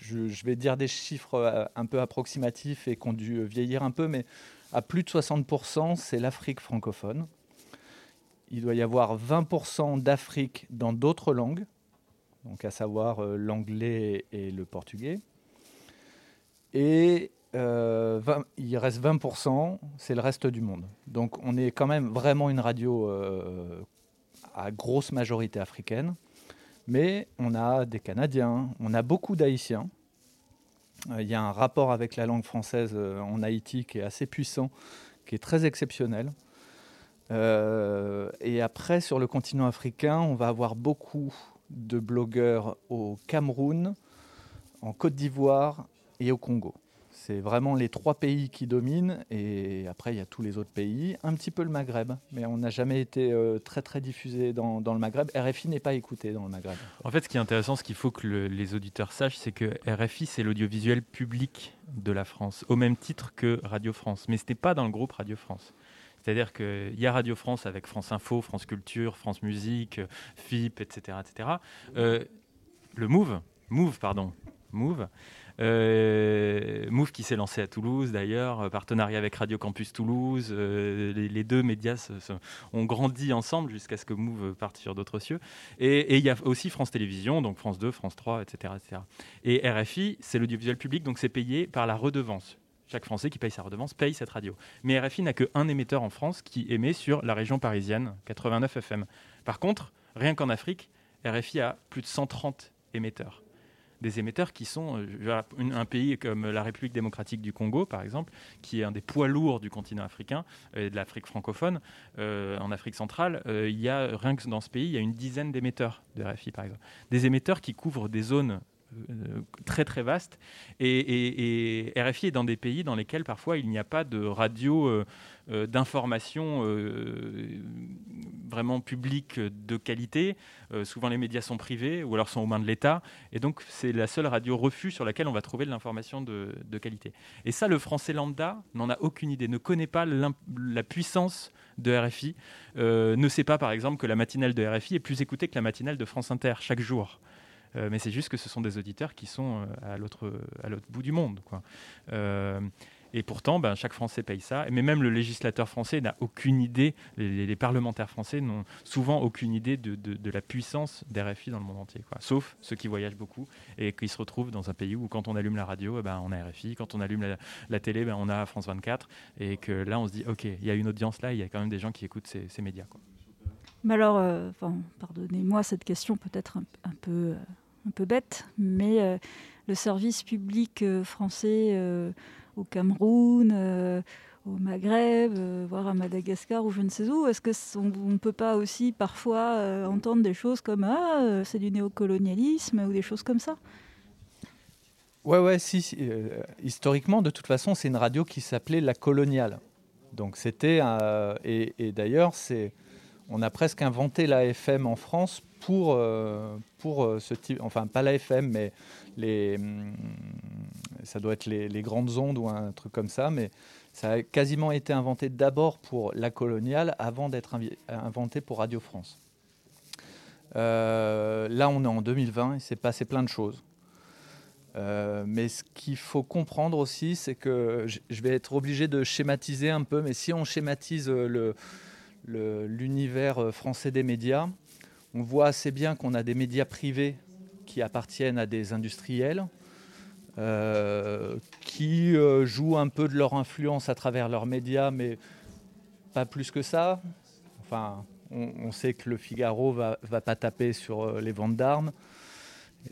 je, vais dire des chiffres un peu approximatifs et qui ont dû vieillir un peu, mais à plus de 60%, c'est l'Afrique francophone. Il doit y avoir 20% d'Afrique dans d'autres langues, donc à savoir euh, l'anglais et le portugais. Et euh, 20 il reste 20%, c'est le reste du monde. Donc on est quand même vraiment une radio euh, à grosse majorité africaine. Mais on a des Canadiens, on a beaucoup d'Haïtiens. Il y a un rapport avec la langue française en Haïti qui est assez puissant, qui est très exceptionnel. Euh, et après, sur le continent africain, on va avoir beaucoup de blogueurs au Cameroun, en Côte d'Ivoire et au Congo. C'est vraiment les trois pays qui dominent. Et après, il y a tous les autres pays, un petit peu le Maghreb. Mais on n'a jamais été euh, très très diffusé dans, le Maghreb. RFI n'est pas écouté dans le Maghreb. En fait, ce qui est intéressant, ce qu'il faut que le- les auditeurs sachent, c'est que RFI, c'est l'audiovisuel public de la France, au même titre que Radio France. Mais ce n'est pas dans le groupe Radio France. C'est-à-dire qu'il y a Radio France avec France Info, France Culture, France Musique, FIP, etc. etc. Euh, le Move, Move, pardon, Move, euh, Move qui s'est lancé à Toulouse d'ailleurs, euh, partenariat avec Radio Campus Toulouse. les, deux médias ont grandi ensemble jusqu'à ce que Move parte sur d'autres cieux. Et il y a aussi France Télévisions, donc France 2, France 3, etc. etc. Et RFI, c'est l'audiovisuel public, donc c'est payé par la redevance. Chaque Français qui paye sa redevance paye cette radio. Mais RFI n'a qu'un émetteur en France qui émet sur la région parisienne, 89 FM. Par contre, rien qu'en Afrique, RFI a plus de 130 émetteurs des émetteurs qui sont euh, un pays comme la République démocratique du Congo, par exemple, qui est un des poids lourds du continent africain et de l'Afrique francophone, euh, en Afrique centrale, euh, il y a rien que dans ce pays, il y a une dizaine d'émetteurs de RFI, par exemple, des émetteurs qui couvrent des zones très très vastes et, RFI est dans des pays dans lesquels parfois il n'y a pas de radio euh, euh, d'information euh, vraiment publique de qualité. Euh, souvent les médias sont privés ou alors sont aux mains de l'État. Et donc c'est la seule radio refuge sur laquelle on va trouver de l'information de, de qualité. Et ça, le français lambda n'en a aucune idée, ne connaît pas la puissance de RFI, euh, ne sait pas par exemple que la matinale de RFI est plus écoutée que la matinale de France Inter chaque jour. Euh, mais c'est juste que ce sont des auditeurs qui sont euh, à l'autre bout du monde. Quoi. Euh, et pourtant, ben, chaque Français paye ça. Mais même le législateur français n'a aucune idée, les, parlementaires français n'ont souvent aucune idée de, la puissance d'RFI dans le monde entier. Quoi. Sauf ceux qui voyagent beaucoup et qui se retrouvent dans un pays où quand on allume la radio, eh ben, on a RFI. Quand on allume la, télé, ben, on a France 24. Et que là, on se dit, OK, il y a une audience là, il y a quand même des gens qui écoutent ces, ces médias. Quoi. Alors, euh, pardonnez-moi cette question peut-être un, euh, peu bête, mais euh, le service public français au Cameroun, au Maghreb, voire à Madagascar ou je ne sais où, est-ce que c- on ne peut pas aussi parfois entendre des choses comme ah c'est du néocolonialisme ou des choses comme ça? Ouais, ouais, si. historiquement, de toute façon, c'est une radio qui s'appelait La Coloniale. Donc c'était. et et d'ailleurs, c'est. On a presque inventé la FM en France pour, euh, euh, ce type. Enfin, pas la FM, mais hum, Ça doit être les, grandes ondes ou un truc comme ça, mais ça a quasiment été inventé d'abord pour la coloniale avant d'être inventé pour Radio France. Euh, là, on est en 2020, il s'est passé plein de choses. Mais ce qu'il faut comprendre aussi, c'est que je- vais être obligé de schématiser un peu, mais si on schématise le- l'univers euh, français des médias, on voit assez bien qu'on a des médias privés qui appartiennent à des industriels, qui jouent un peu de leur influence à travers leurs médias, mais pas plus que ça. Enfin, on, sait que le Figaro va, va pas taper sur les ventes d'armes.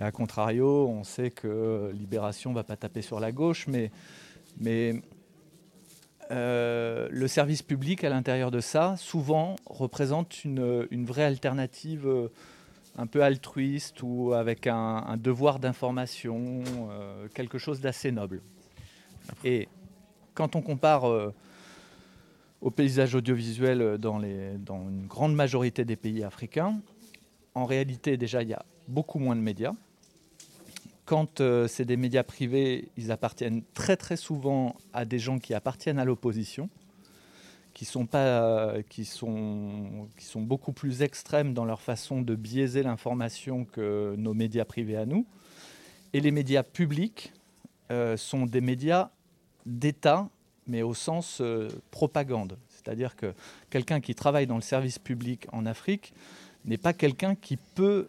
Et à contrario, on sait que Libération va pas taper sur la gauche, mais euh, le service public à l'intérieur de ça, souvent, représente une, vraie alternative euh, un peu altruiste ou avec un, devoir d'information, euh, quelque chose d'assez noble. Et quand on compare au paysage audiovisuel dans, les, dans une grande majorité des pays africains, en réalité, déjà, il y a beaucoup moins de médias. Quand euh, c'est des médias privés, ils appartiennent très très souvent à des gens qui appartiennent à l'opposition, qui sont, pas, qui, sont, qui sont beaucoup plus extrêmes dans leur façon de biaiser l'information que nos médias privés à nous. Et les médias publics euh, sont des médias d'État, mais au sens euh, propagande. C'est-à-dire que quelqu'un qui travaille dans le service public en Afrique n'est pas quelqu'un qui peut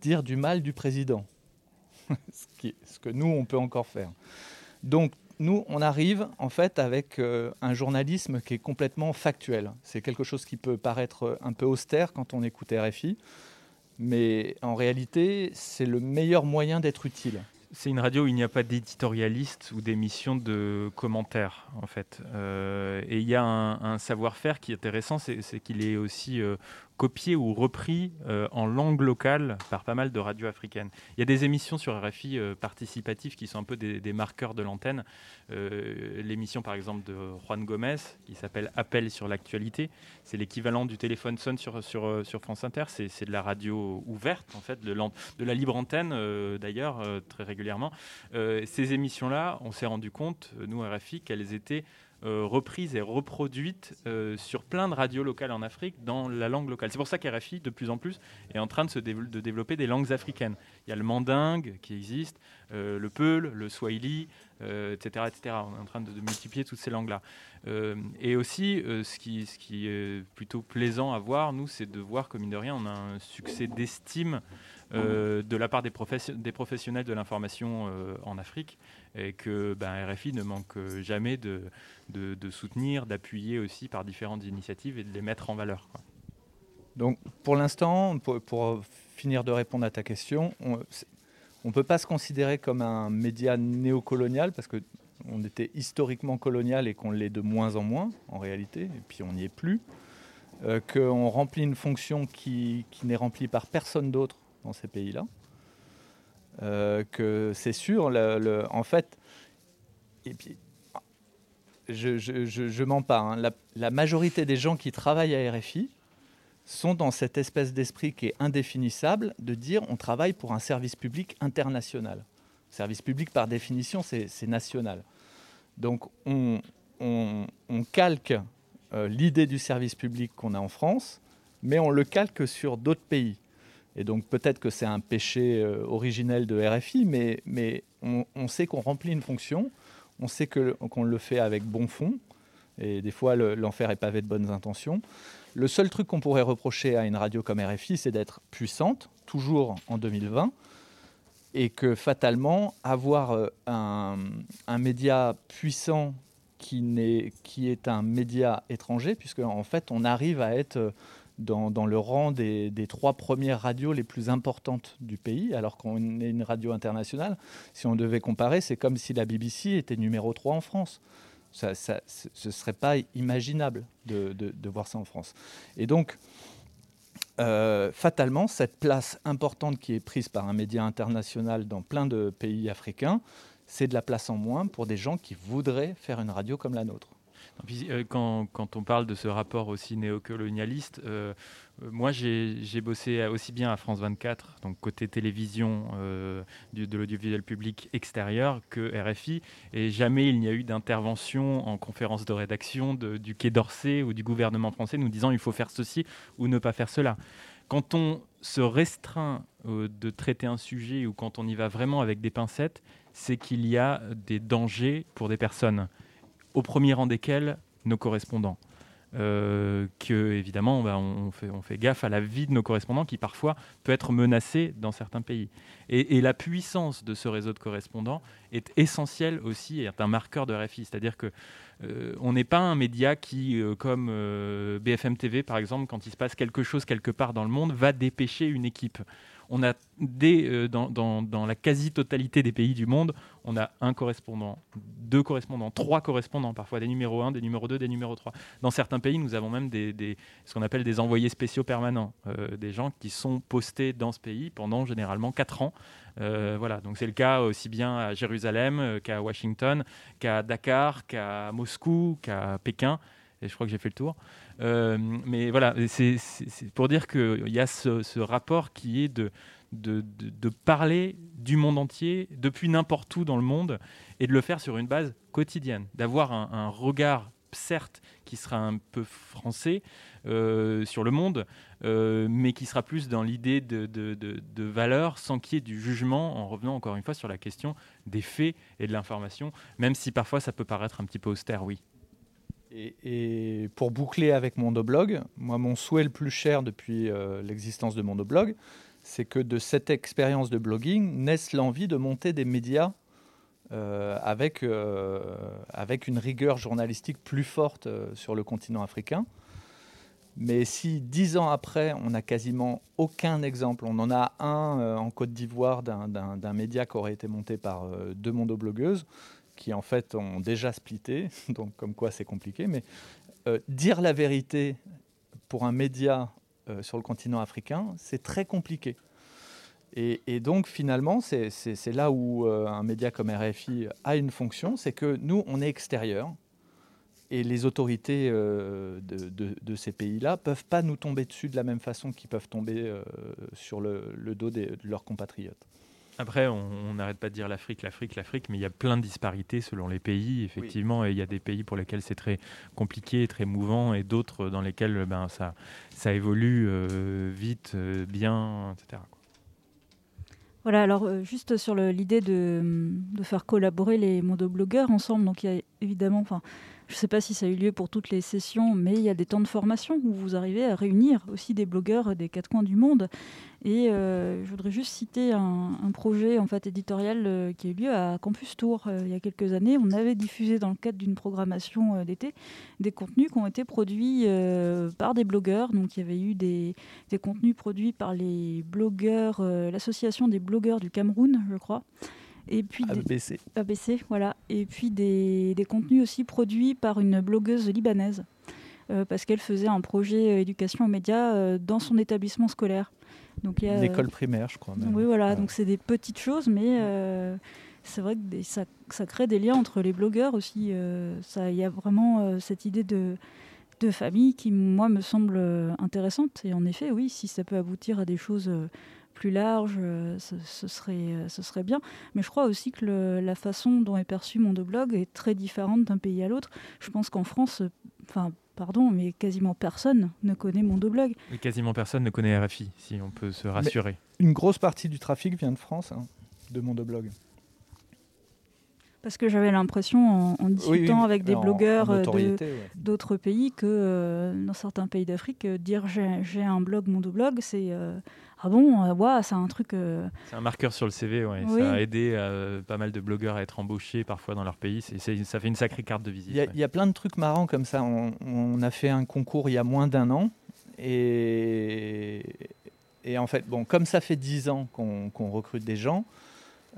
dire du mal du président. ce, que nous, on peut encore faire. Donc, nous, on arrive en fait avec euh, un journalisme qui est complètement factuel. C'est quelque chose qui peut paraître un peu austère quand on écoute RFI, mais en réalité, c'est le meilleur moyen d'être utile. C'est une radio où il n'y a pas d'éditorialiste ou d'émission de commentaires, en fait. Euh, et il y a un, savoir-faire qui est intéressant, c'est qu'il est aussi euh, copié ou repris euh, en langue locale par pas mal de radios africaines. Il y a des émissions sur RFI euh, participatives qui sont un peu des, marqueurs de l'antenne. Euh, l'émission par exemple de Juan Gomez qui s'appelle Appel sur l'actualité, c'est l'équivalent du téléphone sonne sur, France Inter, c'est de la radio ouverte en fait, de, de la libre antenne d'ailleurs très régulièrement. ces émissions-là, on s'est rendu compte, nous RFI, qu'elles étaient reprise et reproduite euh, sur plein de radios locales en Afrique dans la langue locale. C'est pour ça qu'RFI, de plus en plus, est en train de, se développer des langues africaines. Il y a le mandingue qui existe, euh, le peul, le swahili, etc., etc. On est en train de, multiplier toutes ces langues-là. et aussi, ce, qui, est plutôt plaisant à voir, nous, c'est de voir que, mine de rien, on a un succès d'estime de la part des professionnels de l'information en Afrique et que ben, RFI ne manque jamais de, soutenir, d'appuyer aussi par différentes initiatives et de les mettre en valeur. Donc pour l'instant, pour, finir de répondre à ta question, on ne peut pas se considérer comme un média néocolonial parce qu'on était historiquement colonial et qu'on l'est de moins en moins en réalité, et puis on n'y est plus. Euh, qu'on remplit une fonction qui n'est remplie par personne d'autre dans ces pays-là. Euh, que c'est sûr, en fait, et puis je, je, mens pas, hein. la, majorité des gens qui travaillent à RFI sont dans cette espèce d'esprit qui est indéfinissable de dire on travaille pour un service public international. Service public, par définition, c'est national. Donc on, on, on calque euh, l'idée du service public qu'on a en France, mais on le calque sur d'autres pays. Et donc peut-être que c'est un péché euh, originel de RFI, mais, on, sait qu'on remplit une fonction on sait qu'on le fait avec bon fond, et des fois l'enfer est pavé de bonnes intentions. Le seul truc qu'on pourrait reprocher à une radio comme RFI, c'est d'être puissante, toujours en 2020, et que fatalement, avoir euh, un, média puissant qui, qui est un média étranger, puisque en fait on arrive à être dans, le rang des, trois premières radios les plus importantes du pays, alors qu'on est une radio internationale. Si on devait comparer, c'est comme si la BBC était numéro 3 en France. Ça, ce ne serait pas imaginable de, voir ça en France. Et donc, euh, fatalement, cette place importante qui est prise par un média international dans plein de pays africains, c'est de la place en moins pour des gens qui voudraient faire une radio comme la nôtre. Euh, quand, on parle de ce rapport aussi néocolonialiste, euh, euh, moi j'ai bossé aussi bien à France 24, donc côté télévision de l'audiovisuel public extérieur, que RFI, et jamais il n'y a eu d'intervention en conférence de rédaction du Quai d'Orsay ou du gouvernement français nous disant il faut faire ceci ou ne pas faire cela. Quand on se restreint de traiter un sujet ou quand on y va vraiment avec des pincettes, c'est qu'il y a des dangers pour des personnes au premier rang desquels nos correspondants. euh, que évidemment bah, on, fait, gaffe à la vie de nos correspondants qui parfois peut être menacée dans certains pays. Et, la puissance de ce réseau de correspondants est essentielle aussi est un marqueur de RFI. C'est-à-dire que euh, on n'est pas un média qui, euh, comme BFM TV par exemple, quand il se passe quelque chose quelque part dans le monde, va dépêcher une équipe on a des, euh, dans, la quasi-totalité des pays du monde, on a un correspondant, deux correspondants, trois correspondants, parfois des numéros 1, des numéros 2, des numéros 3. Dans certains pays, nous avons même ce qu'on appelle des envoyés spéciaux permanents, euh, des gens qui sont postés dans ce pays pendant généralement 4 ans. Euh, voilà, donc c'est le cas aussi bien à Jérusalem qu'à Washington, qu'à Dakar, qu'à Moscou, qu'à Pékin. Et je crois que j'ai fait le tour. Euh, mais voilà, c'est pour dire qu'il y a ce, rapport qui est de, parler du monde entier depuis n'importe où dans le monde et de le faire sur une base quotidienne, d'avoir un, regard certes qui sera un peu français euh, sur le monde, euh, mais qui sera plus dans l'idée de, de, de, valeur sans qu'il y ait du jugement, en revenant encore une fois sur la question des faits et de l'information, même si parfois ça peut paraître un petit peu austère, oui. Et, pour boucler avec Mondoblog, moi, mon souhait le plus cher depuis euh, l'existence de Mondoblog, c'est que de cette expérience de blogging naisse l'envie de monter des médias euh, avec, euh, avec une rigueur journalistique plus forte sur le continent africain. Mais si dix ans après, on n'a quasiment aucun exemple, on en a un en Côte d'Ivoire d'un média qui aurait été monté par deux mondoblogueuses, qui en fait ont déjà splitté, donc comme quoi c'est compliqué, mais euh, dire la vérité pour un média euh, sur le continent africain, c'est très compliqué. Et, donc finalement, c'est là où euh, un média comme RFI a une fonction, c'est que nous, on est extérieur, et les autorités de, ces pays-là ne peuvent pas nous tomber dessus de la même façon qu'ils peuvent tomber sur le dos de leurs compatriotes. Après, on n'arrête pas de dire l'Afrique, l'Afrique, l'Afrique, mais il y a plein de disparités selon les pays, effectivement, et il y a des pays pour lesquels c'est très compliqué, très mouvant, et d'autres dans lesquels ben, ça, ça évolue euh, vite, euh, bien, etc. Voilà, alors euh, juste sur l'idée de, de, faire collaborer les monoblogueurs ensemble, donc il y a évidemment, enfin, je ne sais pas si ça a eu lieu pour toutes les sessions, mais il y a des temps de formation où vous arrivez à réunir aussi des blogueurs des quatre coins du monde. Et euh, je voudrais juste citer un, projet en fait éditorial euh, qui a eu lieu à Campus Tour euh, il y a quelques années. On avait diffusé dans le cadre d'une programmation d'été des contenus qui ont été produits par des blogueurs. Donc il y avait eu des, des contenus produits par les blogueurs, l'association des blogueurs du Cameroun, je crois. Et puis ABC. ABC, voilà. Et puis des, des, contenus aussi produits par une blogueuse libanaise, euh, parce qu'elle faisait un projet euh, éducation aux médias euh, dans son étabbissement scolaire. Donc, il y a, une école primaire, je crois. Même. Oui, voilà. Donc c'est des petites choses, mais c'est vrai que ça, ça, crée des liens entre les blogueurs aussi. Il y a vraiment cette idée de, de famille qui, moi, me semble intéressante. Et en effet, oui, si ça peut aboutir à des choses plus large, euh, ce, serait, euh, ce serait bien. Mais je crois aussi que la façon dont est perçu Mondoblog est très différente d'un pays à l'autre. Je pense qu'en France, enfin, pardon, mais quasiment personne ne connaît Mondoblog. Et quasiment personne ne connaît RFI, si on peut se rassurer. une grosse partie du trafic vient de France, hein, de Mondoblog. Parce que j'avais l'impression, en, discutant avec des blogueurs euh, d'autres pays, que dans certains pays d'Afrique, dire j'ai un blog, Mondoblog, c'est ah bon, euh, c'est un truc. Euh, c'est un marqueur sur le CV, ouais. Ça a aidé euh, pas mal de blogueurs à être embauchés parfois dans leur pays. C'est, ça fait une sacrée carte de visite. Il y, a plein de trucs marrants comme ça. On, a fait un concours il y a moins d'un an. Et, et en fait, bon, comme ça fait dix ans qu'on, recrute des gens,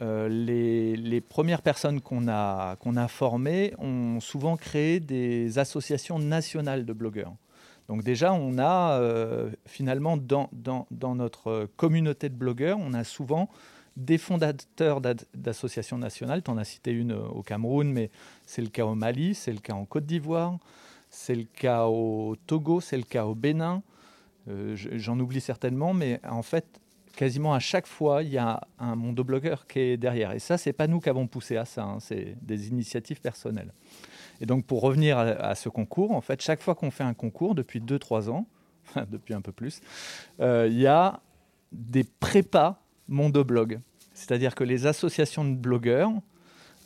les, les, premières personnes qu'on a, qu'on a formées ont souvent créé des associations nationales de blogueurs. Donc déjà, on a euh, finalement dans, notre communauté de blogueurs, on a souvent des fondateurs d'associations nationales. Tu en as cité une euh, au Cameroun, mais c'est le cas au Mali, c'est le cas en Côte d'Ivoire, c'est le cas au Togo, c'est le cas au Bénin. Euh, j'en oublie certainement, mais en fait, quasiment à chaque fois, il y a un mondoblogueur qui est derrière. Et ça, c'est pas nous qui avons poussé à ça, hein, c'est des initiatives personnelles. Et donc, pour revenir à, ce concours, en fait, chaque fois qu'on fait un concours, depuis 2-3 ans, depuis un peu plus, euh, il y a des prépas Mondoblog. C'est-à-dire que les associations de blogueurs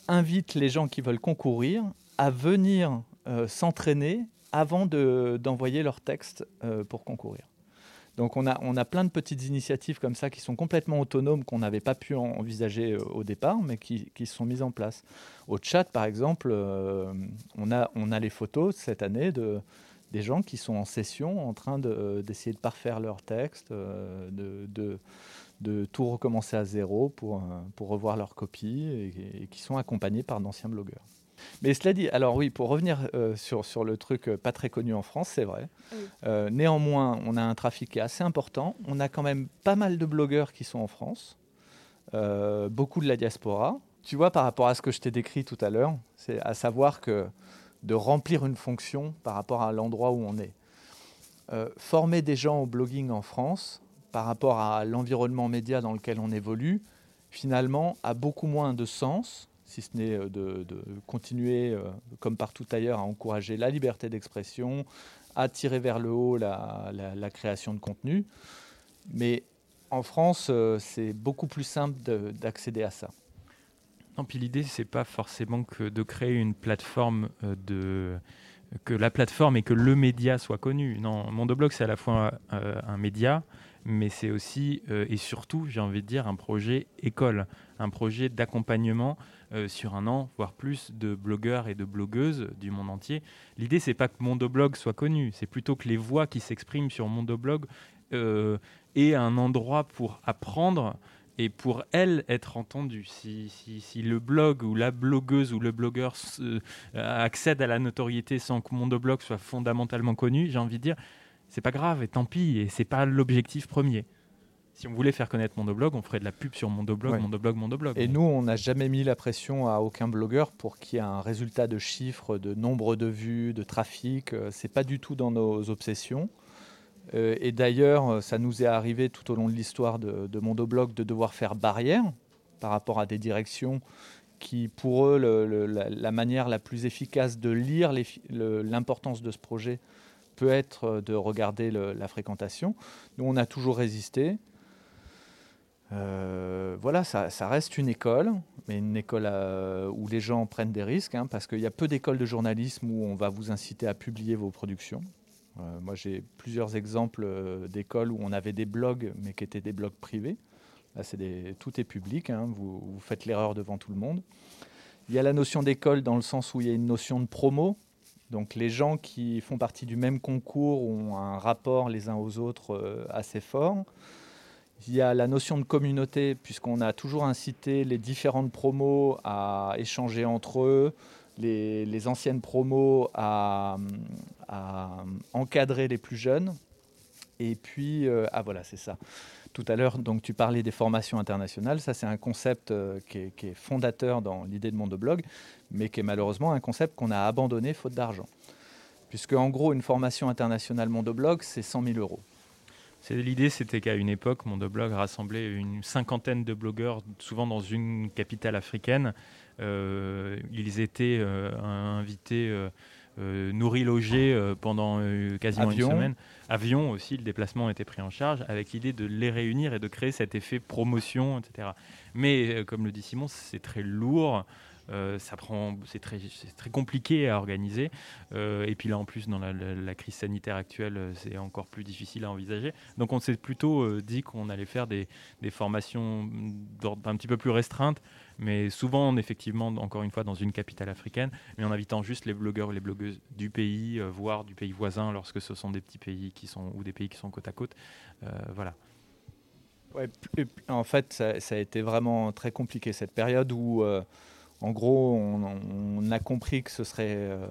invitent les gens qui veulent concourir à venir euh, s'entraîner avant d'envoyer leur texte pour concourir. Donc on a, on a plein de petites initiatives comme ça qui sont complètement autonomes, qu'on n'avait pas pu envisager au départ, mais qui, qui, sont mises en place. Au chat, par exemple, on, a, on a les photos cette année de, des gens qui sont en session en train d'essayer de, parfaire leur texte, de, de, tout recommencer à zéro pour, pour revoir leur copie et qui sont accompagnés par d'anciens blogueurs. Mais cela dit, alors oui, pour revenir euh, sur, sur le truc euh, pas très connu en France, c'est vrai. Euh, néanmoins, on a un trafic qui est assez important. On a quand même pas mal de blogueurs qui sont en France, beaucoup de la diaspora. Tu vois, par rapport à ce que je t'ai décrit tout à l'heure, c'est à savoir que de remplir une fonction par rapport à l'endroit où on est. former des gens au blogging en France par rapport à l'environnement média dans lequel on évolue, finalement, a beaucoup moins de sens si ce n'est euh, de, continuer, euh, comme partout ailleurs, à encourager la liberté d'expression, à tirer vers le haut la, création de contenu. Mais en France, euh, c'est beaucoup plus simple d'accéder à ça. Non, puis l'idée, c'est pas forcément que de créer une plateforme de que la plateforme et que le média soit connu. Non, Mondoblog, c'est à la fois un média, mais c'est aussi et surtout, j'ai envie de dire, un projet école, un projet d'accompagnement euh, sur un an, voire plus, de blogueurs et de blogueuses du monde entier. L'idée, c'est pas que Mondoblog soit connu, c'est plutôt que les voix qui s'expriment sur Mondoblog euh, aient un endroit pour apprendre et pour elles être entendues. Si, le blog ou la blogueuse ou le blogueur euh, accède à la notoriété sans que Mondoblog soit fondamentalement connu, j'ai envie de dire, c'est pas grave et tant pis, et c'est pas l'objectif premier si on voulait faire connaître Mondoblog, on ferait de la pub sur Mondoblog, Mondoblog, Mondoblog. Et nous, on n'a jamais mis la pression à aucun blogueur pour qu'il y ait un résultat de chiffres, de nombre de vues, de trafic. Euh, c'est pas du tout dans nos obsessions. Euh, et d'ailleurs, ça nous est arrivé tout au long de l'histoire de, de, Mondoblog de devoir faire barrière par rapport à des directions qui, pour eux, la, manière la plus efficace de lire l'importance de ce projet peut être de regarder la fréquentation. Nous, on a toujours résisté. Euh, voilà, ça, reste une école, mais une école euh, où les gens prennent des risques, hein, parce qu'il y a peu d'écoles de journalisme où on va vous inciter à publier vos productions. Euh, moi, j'ai plusieurs exemples d'écoles où on avait des blogs, mais qui étaient des blogs privés. Là, des, tout est public, hein, vous, faites l'erreur devant tout le monde. Il y a la notion d'école dans le sens où il y a une notion de promo. Donc les gens qui font partie du même concours ont un rapport les uns aux autres assez fort. Il y a la notion de communauté, puisqu'on a toujours incité les différentes promos à échanger entre eux, les, anciennes promos à, encadrer les plus jeunes. Et puis, euh, ah voilà, c'est ça. Tout à l'heure, donc tu parlais des formations internationales. Ça, c'est un concept euh, qui, est, fondateur dans l'idée de Mondoblog, mais qui est malheureusement un concept qu'on a abandonné faute d'argent. Puisque, en gros, une formation internationale Mondoblog, c'est 100 000 euros. L'idée, c'était qu'à une époque, mon blog rassemblait une cinquantaine de blogueurs, souvent dans une capitale africaine. Euh, ils étaient euh, invités, euh, nourris, logés pendant quasiment une semaine. Avion aussi, le déplacement était pris en charge, avec l'idée de les réunir et de créer cet effet promotion, etc. Mais comme le dit Simon, c'est très lourd. Euh, ça prend, c'est très, très, compliqué à organiser. Euh, et puis là, en plus, dans la, crise sanitaire actuelle, euh, c'est encore plus difficile à envisager. Donc, on s'est plutôt dit qu'on allait faire des, des formations un petit peu plus restreintes, mais souvent, effectivement, encore une fois, dans une capitale africaine, mais en invitant juste les blogueurs ou les blogueuses du pays, voire du pays voisin, lorsque ce sont des petits pays qui sont ou des pays qui sont côte à côte. voilà. Ouais, en fait, ça, a été vraiment très compliqué cette période où en gros, on, a compris que ce serait euh,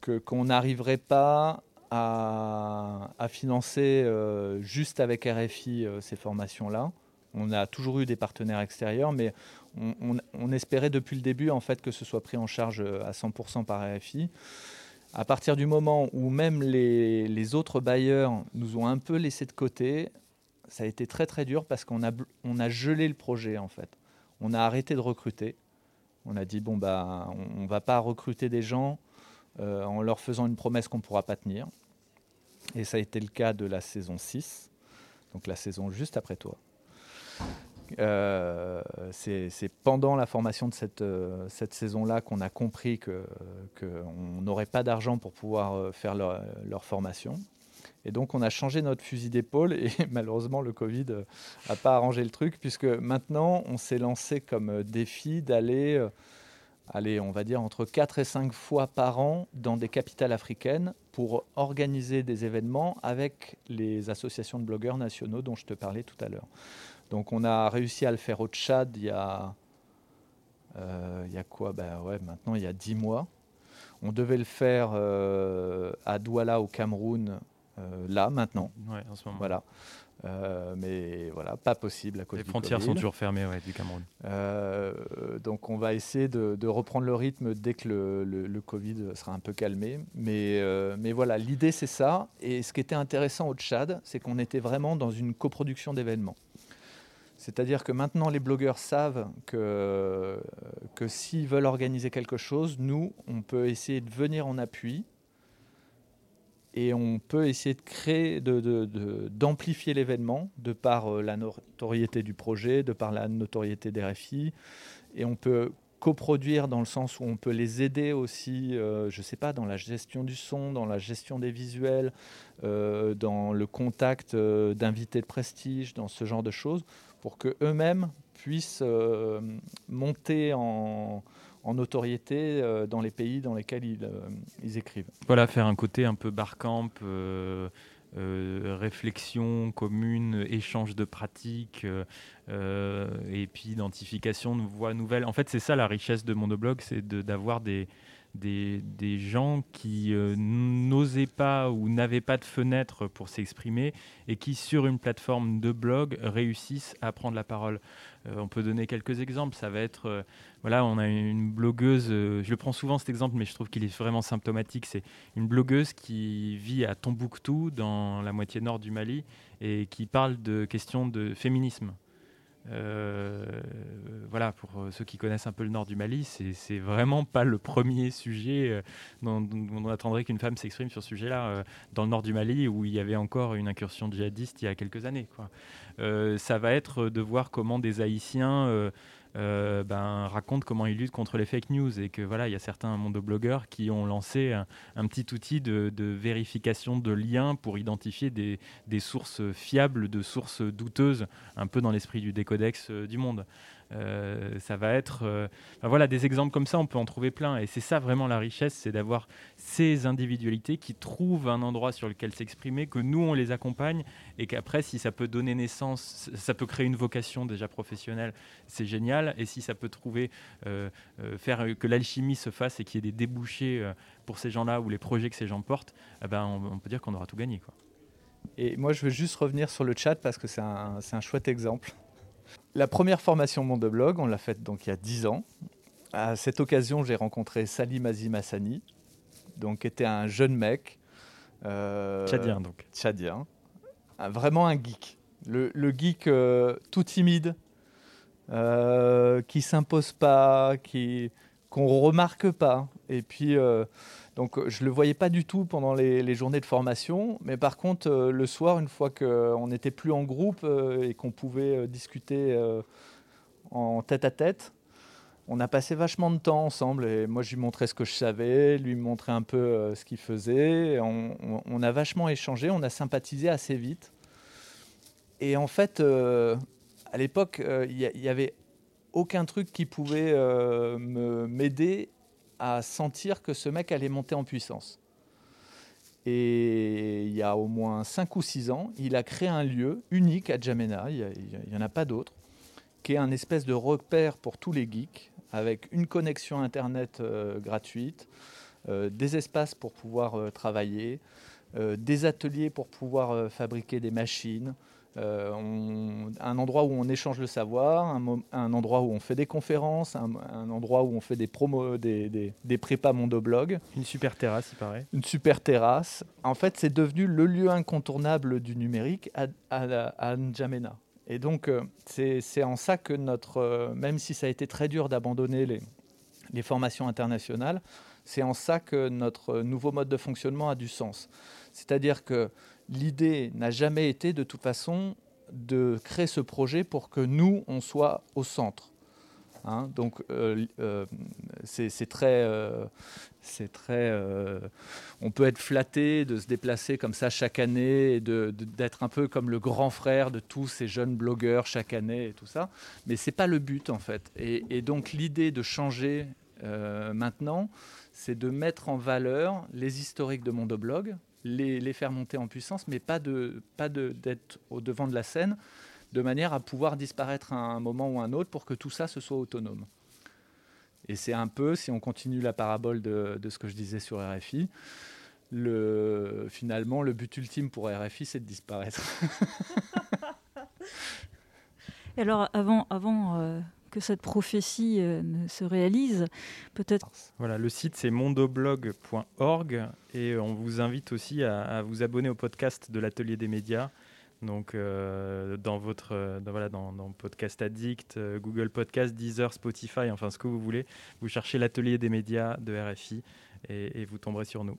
que qu'on n'arriverait pas à, financer euh, juste avec RFI euh, ces formations-là. On a toujours eu des partenaires extérieurs, mais on, espérait depuis le début en fait que ce soit pris en charge à 100% par RFI. À partir du moment où même les, autres bailleurs nous ont un peu laissé de côté, ça a été très très dur parce qu'on a, on a gelé le projet en fait. On a arrêté de recruter. On a dit bon bah on, ne va pas recruter des gens euh, en leur faisant une promesse qu'on ne pourra pas tenir. Et ça a été le cas de la saison 6, donc la saison juste après toi. Euh, c'est pendant la formation de cette, euh, saison-là qu'on a compris qu'on n'aurait pas d'argent pour pouvoir faire leur, formation. Et donc on a changé notre fusil d'épaule et malheureusement le Covid n'a pas arrangé le truc puisque maintenant on s'est lancé comme défi d'aller, aller, on va dire, entre 4 et 5 fois par an dans des capitales africaines pour organiser des événements avec les associations de blogueurs nationaux dont je te parlais tout à l'heure. Donc on a réussi à le faire au Tchad il y a, euh, il y a quoi? Ben ouais, Maintenant, il y a dix mois. On devait le faire euh, à Douala au Cameroun, euh, là, maintenant. Ouais, en ce moment. Voilà. mais voilà, pas possible à cause Les frontières sont toujours fermées ouais, du Cameroun. donc on va essayer de, de, reprendre le rythme dès que le, le, le Covid sera un peu calmé. Mais, mais voilà, l'idée c'est ça. Et ce qui était intéressant au Tchad, c'est qu'on était vraiment dans une coproduction d'événements. C'est-à-dire que maintenant, les blogueurs savent que, que s'ils veulent organiser quelque chose, nous, on peut essayer de venir en appui et on peut essayer de créer, d'amplifier de, de, l'événement de par euh, la notoriété du projet, de par la notoriété des RFI. Et on peut coproduire dans le sens où on peut les aider aussi, euh, je ne sais pas, dans la gestion du son, dans la gestion des visuels, euh, dans le contact d'invités de prestige, dans ce genre de choses, pour qu'eux-mêmes puissent euh, monter en, notoriété euh, dans les pays dans lesquels ils, euh, ils, écrivent. Voilà, faire un côté un peu barcamp, réflexion commune, échange de pratiques, et puis identification de voies nouvelles. En fait, c'est ça la richesse de Mondoblog, c'est d'avoir des, gens qui euh, n'osaient pas ou n'avaient pas de fenêtre pour s'exprimer et qui, sur une plateforme de blog, réussissent à prendre la parole. Euh, on peut donner quelques exemples. Ça va être, euh, voilà, on a une blogueuse, je le prends souvent cet exemple, mais je trouve qu'il est vraiment symptomatique. C'est une blogueuse qui vit à Tombouctou, dans la moitié nord du Mali, et qui parle de questions de féminisme. Euh, voilà, pour euh, ceux qui connaissent un peu le nord du Mali, c'est vraiment pas le premier sujet euh, dont, on attendrait qu'une femme s'exprime sur ce sujet-là. dans le nord du Mali, où il y avait encore une incursion djihadiste il y a quelques années. Ça va être de voir comment des Haïtiens euh, ben, raconte comment il lutte contre les fake news et que voilà, il y a certains mondoblogueurs qui ont lancé un, petit outil de, vérification de liens pour identifier des, sources fiables de sources douteuses, un peu dans l'esprit du décodex euh, du monde. Euh, ça va être, euh, voilà, des exemples comme ça, on peut en trouver plein. Et c'est ça vraiment la richesse, c'est d'avoir ces individualités qui trouvent un endroit sur lequel s'exprimer, que nous on les accompagne, et qu'après, si ça peut donner naissance, ça peut créer une vocation déjà professionnelle, c'est génial. Et si ça peut trouver, euh, faire que l'alchimie se fasse et qu'il y ait des débouchés pour ces gens-là ou les projets que ces gens portent, eh ben, on, peut dire qu'on aura tout gagné. Et moi, je veux juste revenir sur le chat parce que c'est un, un chouette exemple. La première formation Mondoblog, on l'a faite donc il y a 10 ans. À cette occasion, j'ai rencontré Salim Azim Hassani, donc, qui était un jeune mec. Euh, tchadien, donc. Tchadien. vraiment un geek. Le, geek euh, tout timide, euh, qui s'impose pas, qui qu'on remarque pas. Et puis, donc, je ne le voyais pas du tout pendant les, journées de formation, mais par contre, euh, le soir, une fois qu'on n'était plus en groupe euh, et qu'on pouvait euh, discuter en tête à tête, on a passé vachement de temps ensemble. Et moi, je lui montrais ce que je savais, lui montrais un peu ce qu'il faisait. On, a vachement échangé, on a sympathisé assez vite. Et en fait, à l'époque, il n'y avait aucun truc qui pouvait m'aider à sentir que ce mec allait monter en puissance. Et il y a au moins 5 ou 6 ans, il a créé un lieu unique à Djamena, il n'y en a pas d'autre, qui est un espèce de repère pour tous les geeks, avec une connexion Internet euh, gratuite, euh, des espaces pour pouvoir euh, travailler, des ateliers pour pouvoir fabriquer des machines, euh, un endroit où on échange le savoir, un, endroit où on fait des conférences, un, endroit où on fait des promos, des, des, des prépas mondoblog. Une super terrasse, il paraît. Une super terrasse. En fait, c'est devenu le lieu incontournable du numérique à, à, N'Djamena. Et donc, euh, c'est en ça que notre, euh, même si ça a été très dur d'abandonner les, les formations internationales, c'est en ça que notre nouveau mode de fonctionnement a du sens. C'est-à-dire que l'idée n'a jamais été de toute façon de créer ce projet pour que nous, on soit au centre. Hein. donc euh, euh, c'est très, euh, on peut être flatté de se déplacer comme ça chaque année d'être un peu comme le grand frère de tous ces jeunes blogueurs chaque année et tout ça, mais c'est pas le but en fait. Et, et donc l'idée de changer maintenant, c'est de mettre en valeur les historiques de Mondoblog, les, les faire monter en puissance, mais pas de, pas d'être au devant de la scène de manière à pouvoir disparaître à un moment ou un autre pour que tout ça se soit autonome. Et c'est un peu, si on continue la parabole de, ce que je disais sur RFI, le, finalement, le but ultime pour RFI, c'est de disparaître. Et alors, avant, avant euh, que cette prophétie euh, se réalise, peut-être. Voilà, le site c'est mondoblog.org et on vous invite aussi à vous abonner au podcast de l'Atelier des médias donc, euh, dans votre euh, voilà, dans, Podcast Addict, Google Podcast, Deezer, Spotify, enfin ce que vous voulez, vous cherchez l'atelier des médias de RFI et vous tomberez sur nous.